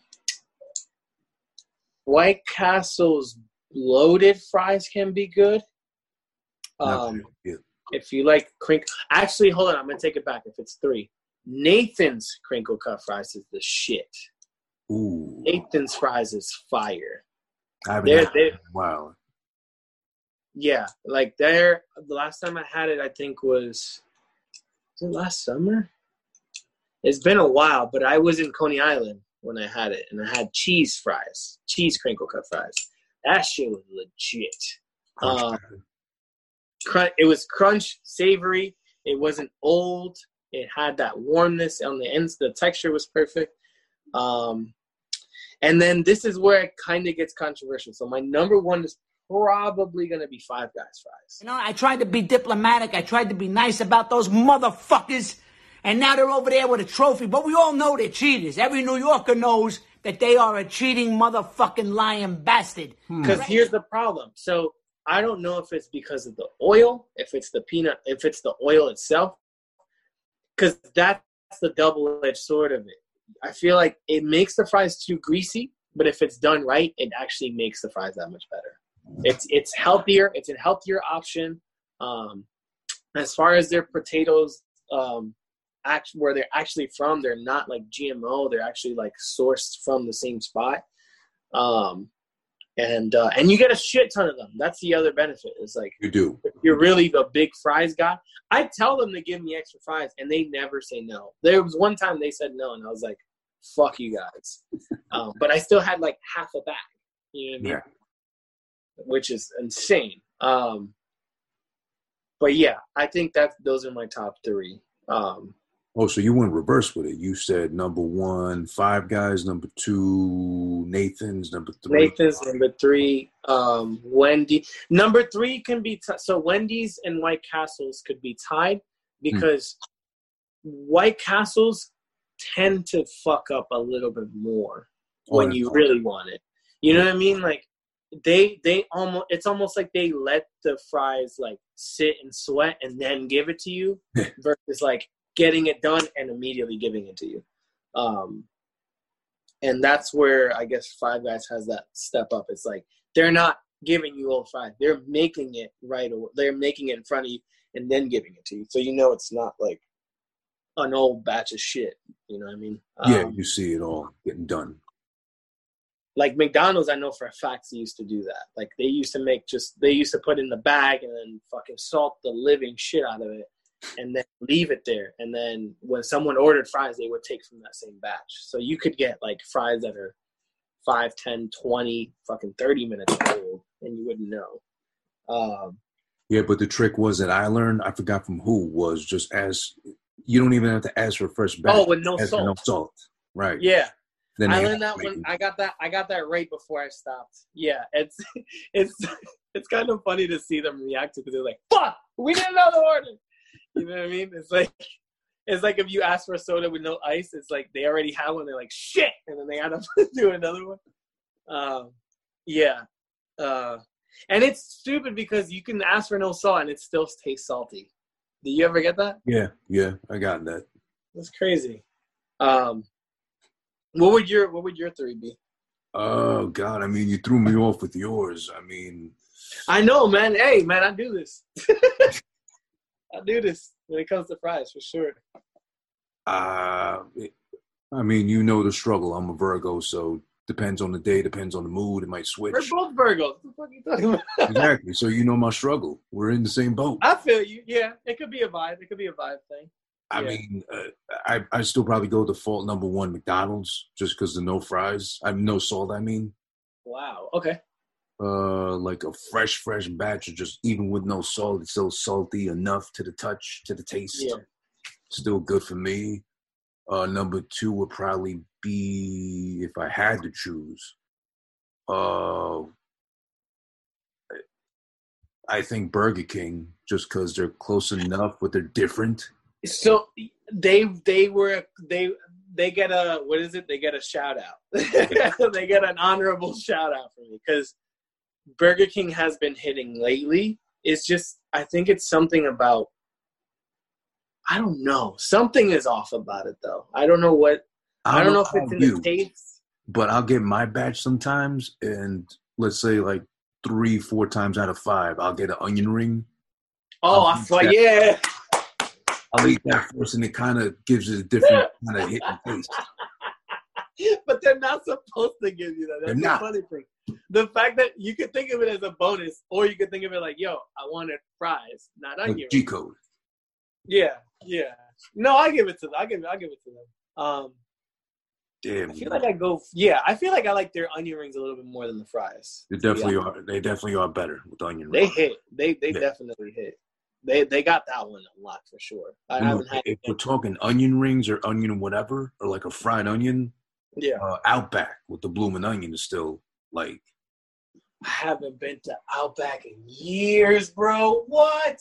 White Castle's loaded fries can be good. Um. If you like crinkle, actually, hold on, I'm gonna take it back. If it's three, Nathan's crinkle cut fries is the shit. Ooh, Nathan's fries is fire. I haven't They're- had they're- that in a while. Yeah, like there. The last time I had it, I think was, was it last summer. It's been a while, but I was in Coney Island when I had it, and I had cheese fries, cheese crinkle cut fries. That shit was legit. Crunch Uh, crunch. It was crunch, savory. It wasn't old. It had that warmness on the ends. The texture was perfect. Um, and then this is where it kind of gets controversial. So my number one is probably gonna be Five Guys fries. You know, I tried to be diplomatic. I tried to be nice about those motherfuckers. And now they're over there with a trophy. But we all know they're cheaters. Every New Yorker knows that they are a cheating motherfucking lying bastard. Because here's the problem. So I don't know if it's because of the oil, if it's the peanut, if it's the oil itself. Because that's the double-edged sword of it. I feel like it makes the fries too greasy, but if it's done right, it actually makes the fries that much better. It's it's healthier. It's a healthier option. Um, as far as their potatoes, um, act, where they're actually from, they're not like GMO. They're actually like sourced from the same spot. Um, and uh, and you get a shit ton of them. That's the other benefit. Is like You do. you're really the big fries guy, I tell them to give me extra fries, and they never say no. There was one time they said no, and I was like, "Fuck you guys," [LAUGHS] um, but I still had like half a bag. You know what I mean? Yeah. Which is insane. Um, but yeah, I think that those are my top three. Um, Oh, so you went reverse with it. You said number one, Five Guys. Number two, Nathan's. Number three, Nathan's number three. Um, Wendy number three can be t- so Wendy's and White Castles could be tied because White Castles tend to fuck up a little bit more Oh, when you really want it. You know what I mean? Like they they almost it's almost like they let the fries like sit and sweat and then give it to you [LAUGHS] versus like getting it done and immediately giving it to you. Um, and that's where I guess Five Guys has that step up. It's like they're not giving you old fries; they're making it right away. They're making it in front of you and then giving it to you, so you know it's not like an old batch of shit. You know what I mean? Yeah, Um, you see it all getting done. like McDonald's, I know for a fact they used to do that. Like they used to make just they used to put in the bag and then fucking salt the living shit out of it and then leave it there. And then when someone ordered fries, they would take from that same batch. So you could get like fries that are 5, 10, 20, fucking 30 minutes old and you wouldn't know. Um, Yeah, but the trick was that I learned, I forgot from who, was just as you don't even have to ask for first batch. oh, with no salt. no salt. Right. Yeah. Then I learned that when I got that I got that right before I stopped. Yeah, it's [LAUGHS] it's [LAUGHS] it's kind of funny to see them react to because they're like, "Fuck, we need another order." You know what I mean? It's like it's like if you ask for a soda with no ice, it's like they already have one. They're like, "Shit," and then they gotta [LAUGHS] do another one. Um, Yeah. Uh, and it's stupid because you can ask for no salt and it still tastes salty. Do you ever get that? Yeah, yeah, I got that. That's crazy. Um, what would your what would your three be? Oh God, I mean, you threw me off with yours. I mean, I know, man. Hey, man, I do this. [LAUGHS] I do this when it comes to fries for sure. uh, I mean, you know the struggle. I'm a Virgo, so depends on the day, depends on the mood. It might switch. We're both Virgos. What the fuck are you talking about? exactly. So you know my struggle. We're in the same boat. I feel you. Yeah, it could be a vibe. It could be a vibe thing. I Yeah. mean, uh, I I still probably go default number one McDonald's just because the no fries. I no salt. I mean, Wow. Okay. Uh, like a fresh fresh batch of just even with no salt, it's still salty enough to the touch, to the taste. Yeah. Still good for me. Uh, number two would probably be if I had to choose. Uh, I think Burger King, just because they're close enough, but they're different. So they they were they they get a what is it? They get a shout out. [LAUGHS] they get an honorable shout out for me because Burger King has been hitting lately. It's just I think it's something about I don't know. Something is off about it though. I don't know what I don't know if it's in you, the States. but I'll get my batch sometimes, and let's say like three, four times out of five, I'll get an onion ring. Oh, I thought yeah. I'll eat that first, and it kind of gives it a different [LAUGHS] kind of hit and taste. but they're not supposed to give you that. That's They're the not. funny thing. The fact that you could think of it as a bonus, or you could think of it like, "Yo, I wanted fries, not Like onion." G code. Yeah, yeah. No, I give it to them. I give. I give it to them. Um, Damn, I feel like I go. Yeah, I feel like I like their onion rings a little bit more than the fries. they definitely honest. are. They definitely are better with onion rings. They rings. hit. They they Yeah. definitely hit. They they got that one a lot for sure. I You know, haven't had. if we're talking onion rings or onion whatever, or like a fried onion, Yeah, uh, Outback with the blooming onion is still like I haven't been to Outback in years, bro. What?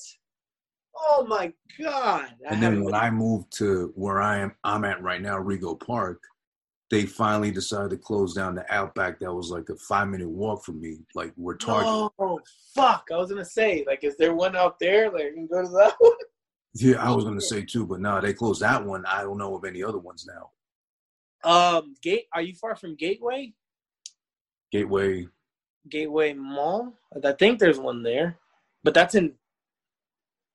Oh my god! I And then when been- I moved to where I am, I'm at right now, Rego Park. They finally decided to close down the Outback. That was like a five minute walk from me. Like we're Target. Oh fuck! I was gonna say, like, is there one out there? Like, you can go to that one. Yeah, I was gonna say too, but no, they closed that one. I don't know of any other ones now. Um, Gate. Are you far from Gateway? Gateway. Gateway Mall. I think there's one there, but that's in.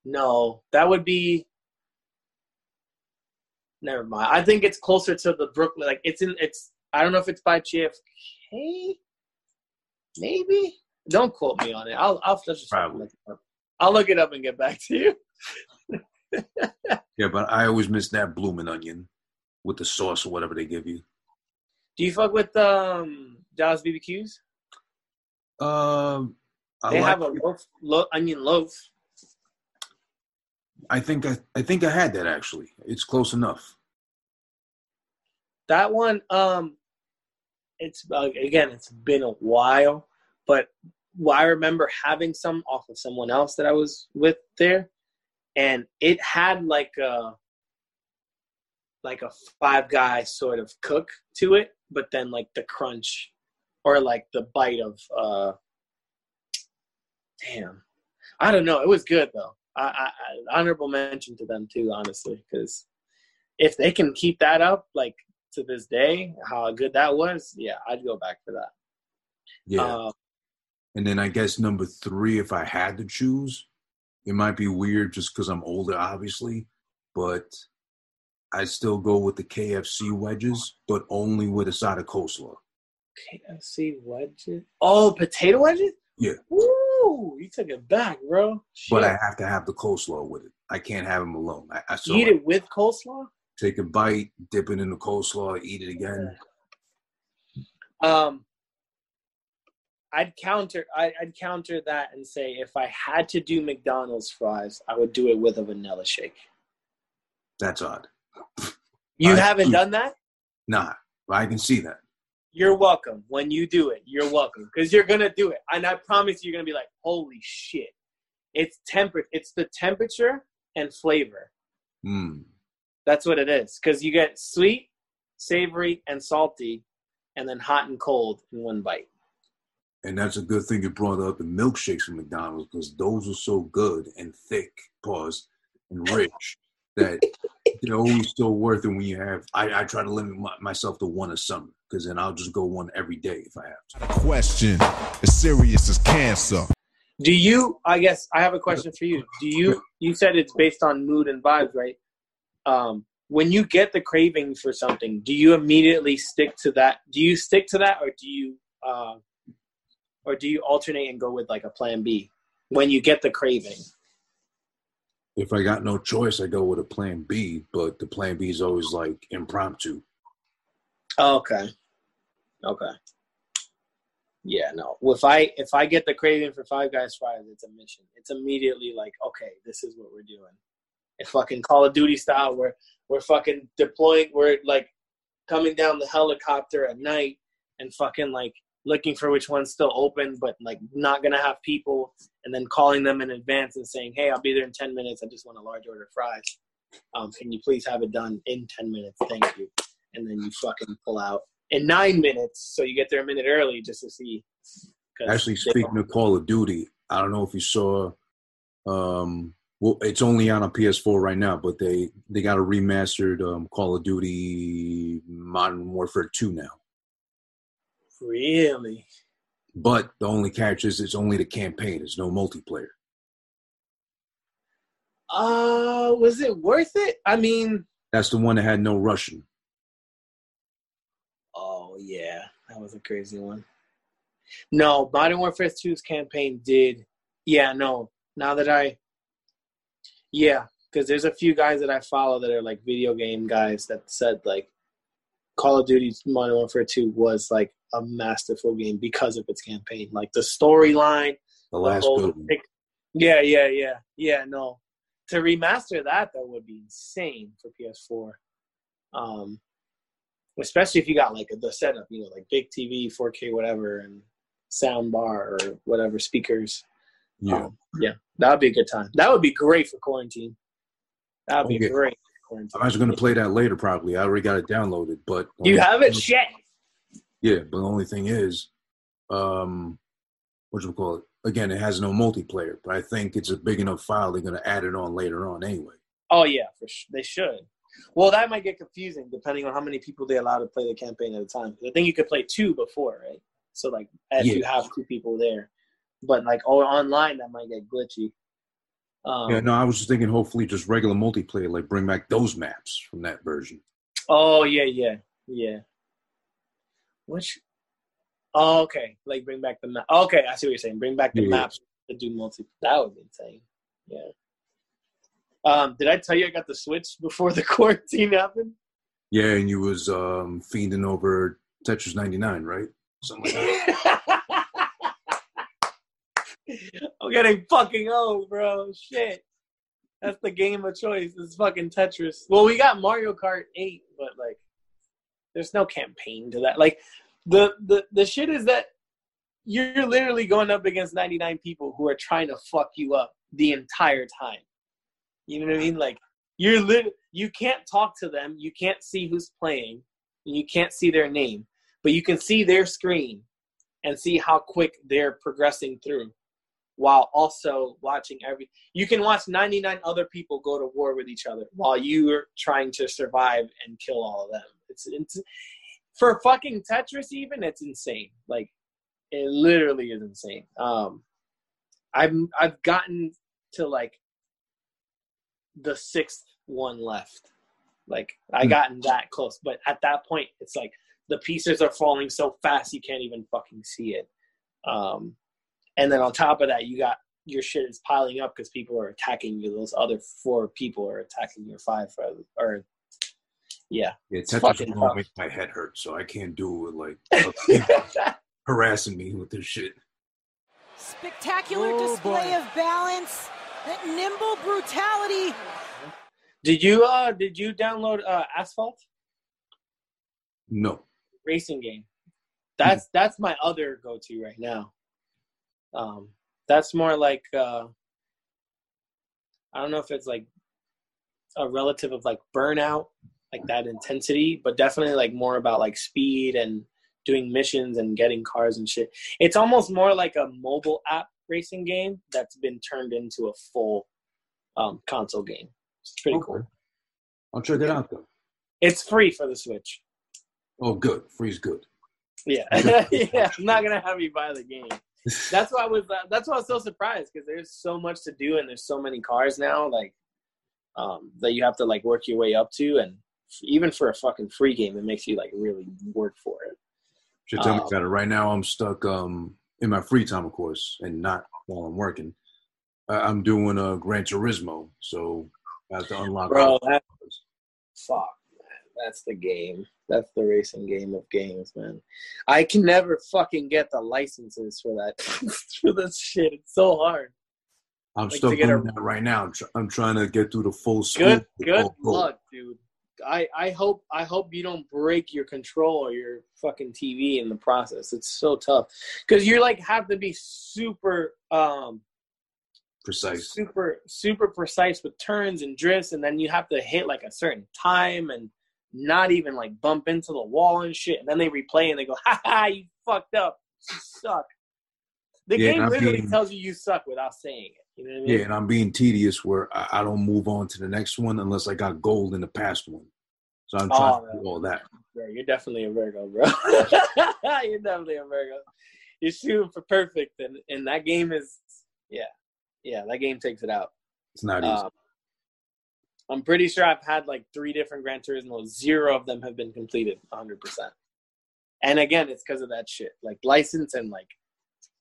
No, that would be. Never mind. I think it's closer to the Brooklyn. Like it's in. It's. I don't know if it's by JFK. Maybe. Don't quote me on it. I'll. I'll just Probably. look it up. I'll look it up and get back to you. Yeah, but I always miss that blooming onion with the sauce or whatever they give you. Do you fuck with um Dallas BBQs? Um, I They like have a loaf, lo- onion loaf. I think I, I think I had that actually. It's close enough. That one, um, it's uh, again, it's been a while, but well, I remember having some off of someone else that I was with there, and it had like a like a five guy sort of cook to it, but then like the crunch or like the bite of uh, damn, I don't know. It was good though. I, I, honorable mention to them too, honestly, because if they can keep that up, like to this day, how good that was, yeah, I'd go back for that. Yeah. Uh, and then I guess number three, if I had to choose, it might be weird just because I'm older, obviously, but I still go with the KFC wedges, but only with a side of coleslaw. KFC wedges. Oh, potato wedges. Yeah. Woo! You took it back, bro. But I have to have the coleslaw with it. I can't have them alone. I, I eat it with coleslaw. take a bite, dip it in the coleslaw, eat it again. Um, I'd counter. I, I'd counter that and say if I had to do McDonald's fries, I would do it with a vanilla shake. That's odd. You I- haven't done that? Nah, I can see that. You're welcome. When you do it, you're welcome because you're gonna do it, and I promise you're gonna be like, "Holy shit!" It's temper. It's the temperature and flavor. Mm. That's what it is. Because you get sweet, savory, and salty, and then hot and cold in one bite. And that's a good thing you brought up the milkshakes from McDonald's because those are so good and thick, pause, and rich that they're always still worth it when you have. I, I try to limit my, myself to one a summer because then I'll just go one every day if I have to. Question as serious as cancer. Do you? I guess I have a question for you. Do you? You said it's based on mood and vibes, right? Um, when you get the craving for something, do you immediately stick to that? Do you stick to that, or do you, uh, or do you alternate and go with like a plan B when you get the craving? If I got no choice, I go with a plan B, but the plan B is always like impromptu. Okay. Okay. Yeah, no. If I if I get the craving for Five Guys fries, it's a mission. It's immediately like, okay, this is what we're doing. It's fucking Call of Duty style. We're we're fucking deploying. We're like coming down the helicopter at night and fucking like looking for which one's still open, but like not gonna have people, and then calling them in advance and saying, "Hey, I'll be there in ten minutes. I just want a large order of fries. Um, can you please have it done in ten minutes? Thank you." And then you fucking pull out in nine minutes, so you get there a minute early just to see. Actually, speaking of Call of Duty, I don't know if you saw. Um, well, it's only on a PS4 right now, but they they got a remastered um, Call of Duty Modern Warfare 2 now. Really, But the only catch is it's only the campaign. There's no multiplayer. uh, was it worth it? I mean, That's the one that had no Russian. oh yeah, that was a crazy one. No, Modern Warfare 2's campaign did. Yeah, no. Now that I, yeah, because there's a few guys that I follow that are like video game guys that said like Call of Duty Modern Warfare 2 was like a masterful game because of its campaign, like the storyline, The last building. Yeah, yeah, yeah, yeah. No, to remaster that that would be insane for PS4. Um, especially if you got like the setup, you know, like big TV, 4K, whatever, and sound bar or whatever speakers. Yeah. Um, yeah, that would be a good time. That would be great for quarantine. That would be great. I'm actually going to play that later, probably. I already got it downloaded, but You have it? Shit. Yeah, but the only thing is, um, what you call it? Again, it has no multiplayer, but I think it's a big enough file. They're going to add it on later on anyway. Oh yeah, for sh- they should. Well, that might get confusing depending on how many people they allow to play the campaign at a time. I think you could play two before, right? So like, if you have two people there, but like oh, online that might get glitchy. Um, yeah, no, I was just thinking, hopefully, just regular multiplayer, like bring back those maps from that version. Oh yeah, yeah, yeah. Which? Oh, okay. Like bring back the map. Okay, I see what you're saying. Bring back the Yeah. maps to do multi. That would be insane. Yeah. Um, did I tell you I got the Switch before the [LAUGHS] quarantine happened? Yeah, and you was um, fiending over Tetris 99, right? Something like that. [LAUGHS] I'm getting fucking old, bro. Shit. That's the game of choice. It's fucking Tetris. Well, we got Mario Kart 8, but like there's no campaign to that. Like the the the shit is that you're literally going up against 99 people who are trying to fuck you up the entire time. You know what I mean? Like you're lit you can't talk to them, you can't see who's playing, and you can't see their name, but you can see their screen and see how quick they're progressing through while also watching every you can watch 99 other people go to war with each other while you're trying to survive and kill all of them it's, it's for fucking tetris even it's insane like it literally is insane um i've i've gotten to like the sixth one left like i Hmm. gotten that close but at that point it's like the pieces are falling so fast you can't even fucking see it um and then on top of that, you got your shit is piling up because people are attacking you. Those other four people are attacking your five, or, or yeah. Yeah, It's Tetris fucking will tough. make my head hurt, so I can't do it with like [LAUGHS] harassing me with this shit. Spectacular Oh, display of balance, that nimble brutality. Did you uh did you download uh Asphalt No. racing game? That's that's my other go to right now. Um, that's more like uh, I don't know if it's like a relative of like burnout, like that intensity, but definitely like more about like speed and doing missions and getting cars and shit. It's almost more like a mobile app racing game that's been turned into a full um, console game. It's pretty Okay. cool. I'll check it out though. It's free for the Switch. Oh, good. Free's good. Yeah, [LAUGHS] [LAUGHS] yeah. I'm not gonna have you buy the game. [LAUGHS] That's why I was. uh, That's why I was so surprised because there's so much to do and there's so many cars now, like um, that you have to like work your way up to, and even for a fucking free game, it makes you like really work for it. Should tell me Um, about it. Right now, I'm stuck um, in my free time, of course, and not while I'm working. I- I'm doing a Gran Turismo, so I have to unlock. Bro, all- that fuck, man. That's the game. That's the racing game of games, man. I can never fucking get the licenses for that [LAUGHS] for this shit. It's so hard. I'm like, stuck doing a- that right now. I'm, tr- I'm trying to get through the full. Good, good luck, dude. I, I hope I hope you don't break your control or your fucking TV in the process. It's so tough because you like have to be super um Precise. super super precise with turns and drifts, and then you have to hit like a certain time and not even like bump into the wall and shit. And then they replay and they go, [LAUGHS] "Ha ha, you fucked up. You suck." The Yeah, game literally being- tells you you suck without saying it. You know what I mean? Yeah, and I'm being tedious where I, I don't move on to the next one unless I got gold in the past one. So I'm trying Oh, to do all that. Bro, you're definitely a Virgo, bro. [LAUGHS] you're definitely a Virgo. You're shooting for perfect, and and that game is, yeah, yeah, that game takes it out. It's not easy. Um, I'm pretty sure I've had like three different Gran Turismo. Zero of them have been completed 100. percent And again, it's because of that shit, like license and like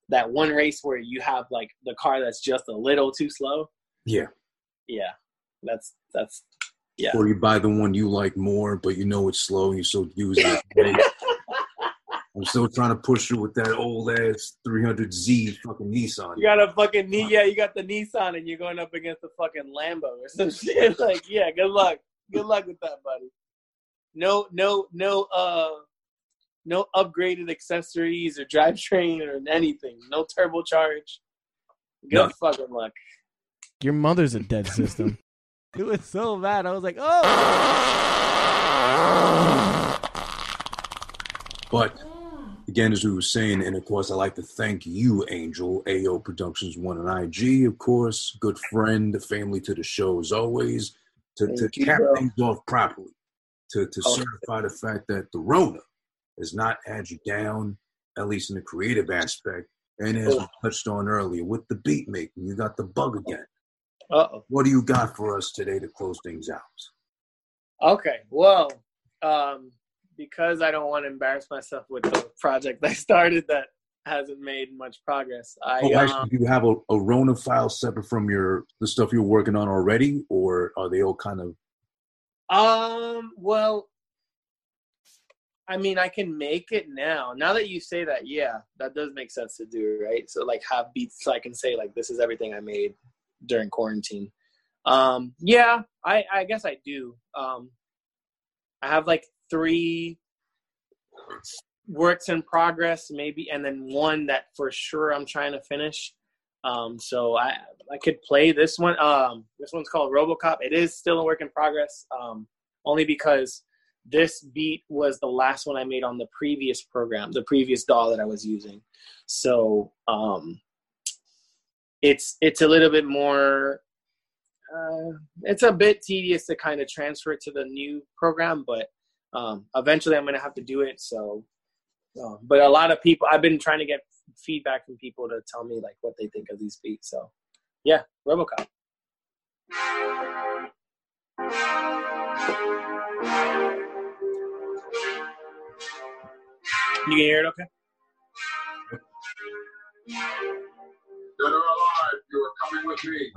that one race where you have like the car that's just a little too slow. yeah. Yeah, that's that's yeah. Or you buy the one you like more, but you know it's slow and you still use it. [LAUGHS] I'm still trying to push you with that old ass 300Z fucking Nissan. You got a fucking knee, yeah. You got the Nissan, and you're going up against the fucking Lambo or some [LAUGHS] shit. Like, yeah, good luck, good luck with that, buddy. No, no, no, uh, no upgraded accessories or drivetrain or anything. No turbocharge. Good None. fucking luck. Your mother's a dead system. It was so bad. I was like, oh. But again, as we were saying, and of course, I'd like to thank you, Angel, AO Productions One and IG, of course, good friend, the family to the show as always, to, to you, cap bro. things off properly, to, to Oh. certify the fact that the Rona has not had you down, at least in the creative aspect. And as oh. we Oh. touched on earlier, with the beat making, you got the bug again. Uh oh. What do you got for us today to close things out? Okay, well, um, because I don't want to embarrass myself with the project I started that hasn't made much progress. I Oh, um, do you have a, a Rona file separate from your the stuff you're working on already, or are they all kind of Um, well, I mean, I can make it now. Now that you say that, yeah, that does make sense to do, right? So, like, have beats so I can say, like, this is everything I made during quarantine. Um, yeah, I, I guess I do. Um, I have like three works in progress, maybe, and then one that for sure I'm trying to finish. Um, so I I could play this one. Um, this one's called RoboCop. It is still a work in progress. Um, only because this beat was the last one I made on the previous program, the previous DAW that I was using. So um, it's it's a little bit more. Uh, it's a bit tedious to kind of transfer it to the new program, but um, eventually I'm going to have to do it. So, uh, but a lot of people, I've been trying to get feedback from people to tell me like what they think of these beats. So, yeah, RoboCop. You can hear it, okay? Dead or alive, you are coming with me.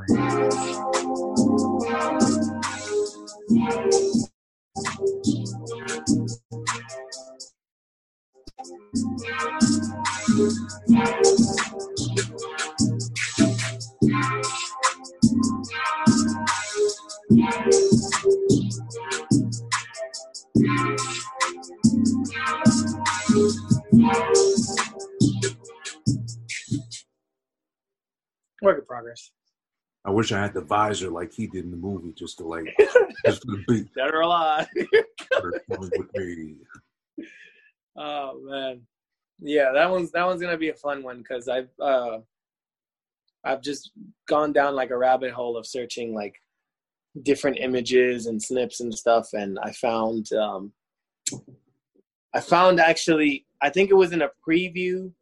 Work in progress. I wish I had the visor like he did in the movie, just to like [LAUGHS] just for the beat. Dead or alive. You're with me. Oh man, yeah, that one's that one's gonna be a fun one because I've uh, I've just gone down like a rabbit hole of searching like different images and snips and stuff, and I found um, I found actually I think it was in a preview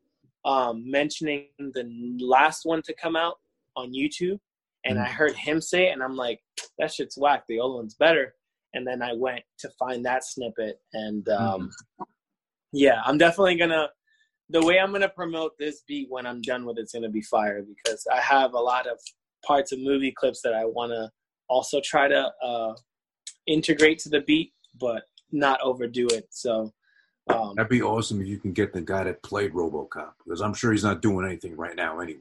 um, mentioning the last one to come out on YouTube, and I heard him say it, and I'm like, that shit's whack. The old one's better. And then I went to find that snippet, and um, yeah, I'm definitely gonna. The way I'm gonna promote this beat when I'm done with it's gonna be fire because I have a lot of parts of movie clips that I want to also try to uh, integrate to the beat, but not overdo it. So um, That'd be awesome if you can get the guy that played RoboCop, because I'm sure he's not doing anything right now anyway.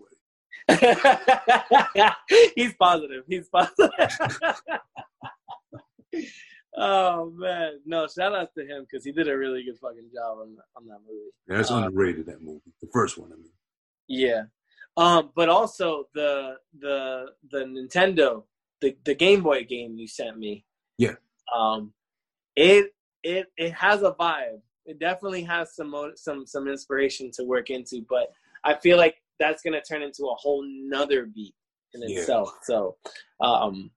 [LAUGHS] he's positive. He's positive. [LAUGHS] oh man, no! Shout out to him because he did a really good fucking job on on that movie. Yeah, that's Uh, underrated. That movie, the first one. I mean, Yeah. Um, but also the the the Nintendo, the the Game Boy game you sent me. Yeah. Um, it it it has a vibe. It definitely has some some some inspiration to work into, but I feel like that's gonna turn into a whole nother beat in Yeah. itself. So, um,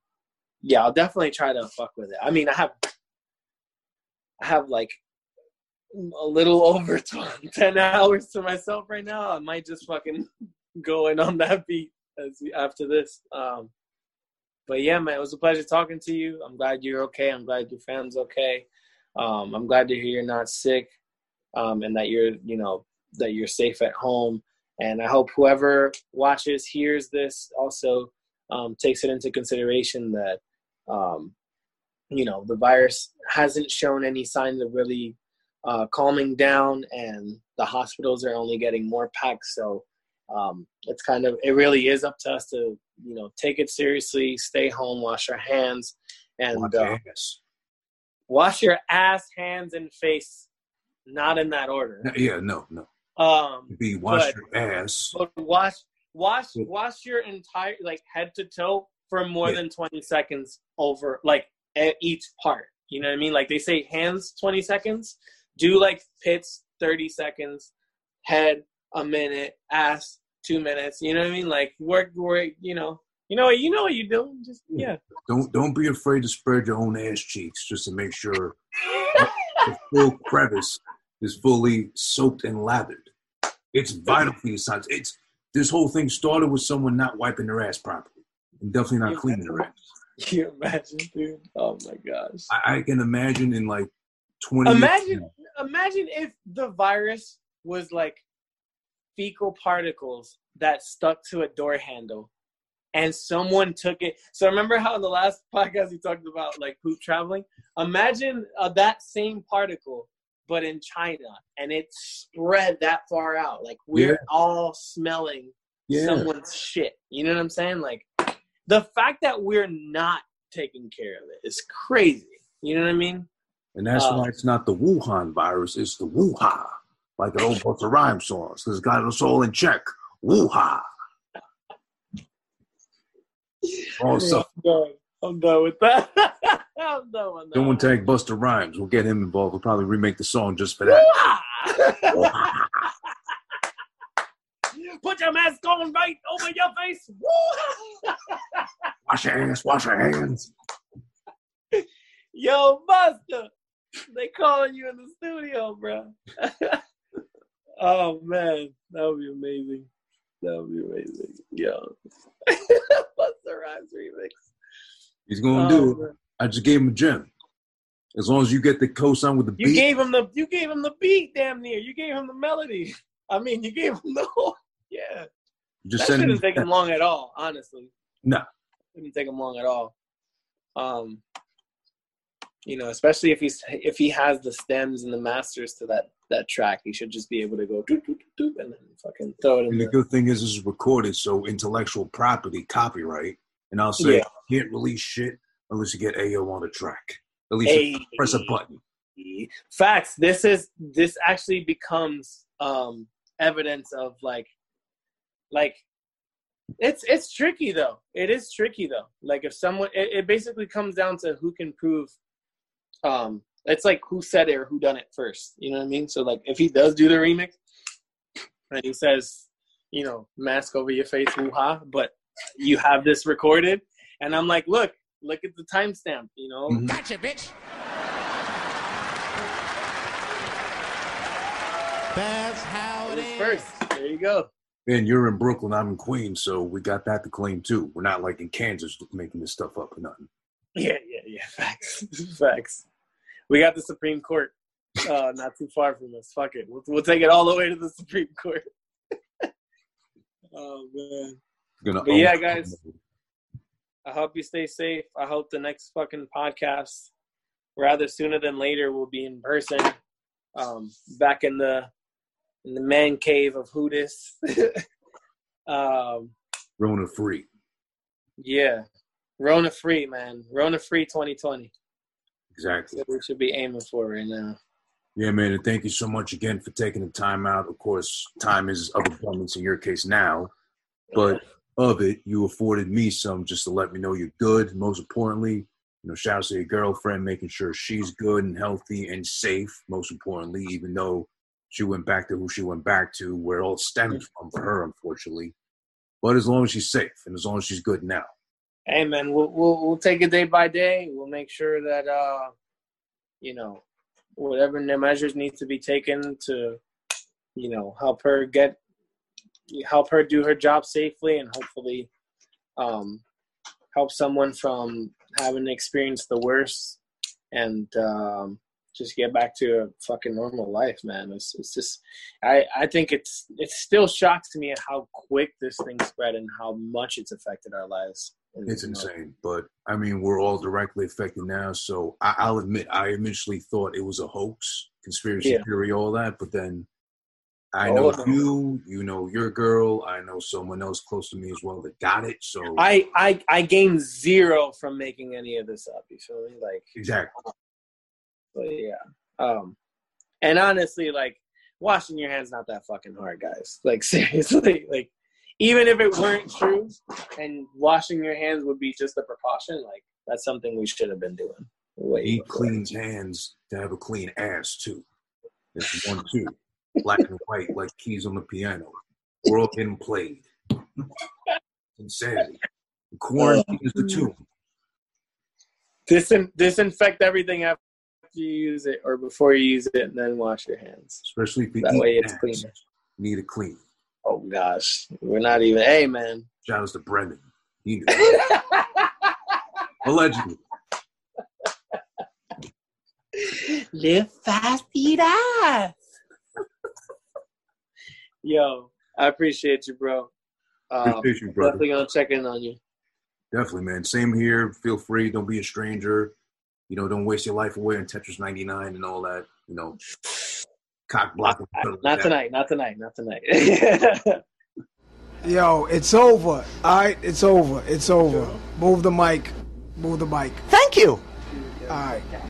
yeah, I'll definitely try to fuck with it. I mean, I have I have like a little [LAUGHS] over 12, 10 hours to myself right now. I might just fucking [LAUGHS] go in on that beat as we, after this. Um, but yeah, man, it was a pleasure talking to you. I'm glad you're okay. I'm glad your family's okay. Um, I'm glad to hear you're not sick, um, and that you're, you know, that you're safe at home. And I hope whoever watches, hears this, also um, takes it into consideration that, um, you know, the virus hasn't shown any signs of really uh, calming down, and the hospitals are only getting more packed. So um, it's kind of it really is up to us to you know take it seriously, stay home, wash our hands, and uh. Wash your ass, hands, and face. Not in that order. yeah, no, no. Um, Be wash but- your ass. but wash wash wash your entire like head to toe for more Yeah. than 20 seconds over like at each part you know what i mean like they say hands 20 seconds do like pits 30 seconds head a minute ass two minutes you know what i mean like work work you know you know you know what you're doing just hmm. yeah Don't don't be afraid to spread your own ass cheeks just to make sure the full crevice is fully soaked and lathered. It's vital for your sons. It's this whole thing started with someone not wiping their ass properly and definitely not You cleaning their ass. Can [LAUGHS] you imagine dude oh my gosh I, I can imagine in like twenty. imagine imagine if the virus was like fecal particles that stuck to a door handle and someone took it so remember how in the last podcast we talked about like poop traveling imagine uh, that same particle but in china and it spread that far out like we're Yeah. all smelling Yeah. someone's shit you know what i'm saying like the fact that we're not taking care of it is crazy you know what i mean And that's Uh, why it's not the Wuhan virus, it's the Wuha. Like an old Busta Rhymes song. Because it's got us all in check. Wuha. Oh, I'm done. I'm done with that. [LAUGHS] I'm done with that. someone tag Busta Rhymes. We'll get him involved. We'll probably remake the song just for that. [LAUGHS] Put your mask on right over your face. Wash your hands, wash your hands. Yo, Busta, they calling you in the studio, bro. [LAUGHS] oh man, that would be amazing. That would be amazing. Yo, [LAUGHS] Busta Rhymes remix. He's gonna Oh, do it. I just gave him a gem. As long as you get the co-sign with the You beat. gave him the you gave him the beat, damn near. You gave him the melody. [LAUGHS] I mean, you gave him the whole. [LAUGHS] Yeah, just that send him. shouldn't take him long at all, honestly. No. didn't take him long at all. Um, you know, especially if he's if he has the stems and the masters to that that track, he should just be able to go doop, doop, doop, doop, and then fucking throw it in And the the good thing is, this is recorded, so intellectual property, copyright. And I'll say, Yeah. you can't release shit unless you get AO on the track. At least Hey. press a button. facts. This is this actually becomes um evidence of like like it's it's tricky though. It is tricky though. Like if someone, it, it basically comes down to who can prove um it's like who said it or who done it first. You know what I mean? So like if he does do the remix and he says, you know, mask over your face, woo ha, but you have this recorded, and I'm like, look, look at the timestamp, you know. Mhm. Gotcha, bitch. That's how it is. First, there you go. And you're in Brooklyn, I'm in Queens, so we got that to claim too. We're not like in Kansas making this stuff up or nothing. Yeah, yeah, yeah. [LAUGHS] Facts, facts. We got the Supreme Court, uh, not too far from us. Fuck it, we'll, we'll take it all the way to the Supreme Court. [LAUGHS] oh man. Gonna But yeah, guys. I hope you stay safe. I hope the next fucking podcast, rather sooner than later, will be in person. Um, back in the in the man cave of who this. [LAUGHS] um, Rona free. yeah, Rona free, man. Rona free 2020. Exactly. That's what we should be aiming for right now. Yeah, man, and thank you so much again for taking the time out. Of course, time is of abundance in your case now, but of it, you afforded me some just to let me know you're good. Most importantly, you know, shout out to your girlfriend, making sure she's good and healthy and safe. Most importantly, even though she went back to who she went back to, where it all stemmed from for her, unfortunately. But as long as she's safe and as long as she's good now. Hey, man, we'll we'll, we'll take it day by day. We'll make sure that uh, you know, whatever measures need to be taken to, you know, help her get, help her do her job safely, and hopefully, um, help someone from having experienced the worst, and um, just get back to a fucking normal life, man. It's it's just, I I think it's it still shocks to me at how quick this thing spread and how much it's affected our lives. It's insane, but I mean, we're all directly affected now. So I, I'll admit, I initially thought it was a hoax, conspiracy Yeah. theory, all that. But then I know no. you, you know your girl. I know someone else close to me as well that got it. So I, I I gained zero from making any of this up. You feel me? Like, exactly, so yeah. Um, and honestly, like washing your hands not that fucking hard, guys. Like [LAUGHS] seriously, like even if it weren't true, and washing your hands would be just a precaution, like that's something we should have been doing. Way he before. cleans hands to have a clean ass too. It's one two, black and white like keys on the piano. We're all getting played. [LAUGHS] Insanity. Quarantine is the oh, two. Disin- disinfect everything after you use it or before you use it, and then wash your hands. Especially if you That way it's cleaner. Need a clean. Oh gosh, we're not even. Hey man, Shout out to Brendan. He knew. [LAUGHS] Allegedly. live fast, eat ass. [LAUGHS] Yo, I appreciate you, bro. Um, Appreciate you, brother. Definitely gonna check in on you. Definitely, man. Same here. Feel free. Don't be a stranger. You know, don't waste your life away on Tetris 99 and all that. You know, cock blocking. stuff like Not tonight. Not tonight. Not tonight. [LAUGHS] Yo, it's over. All right, it's over. It's over. Move the mic. Move the mic. Thank you. All right.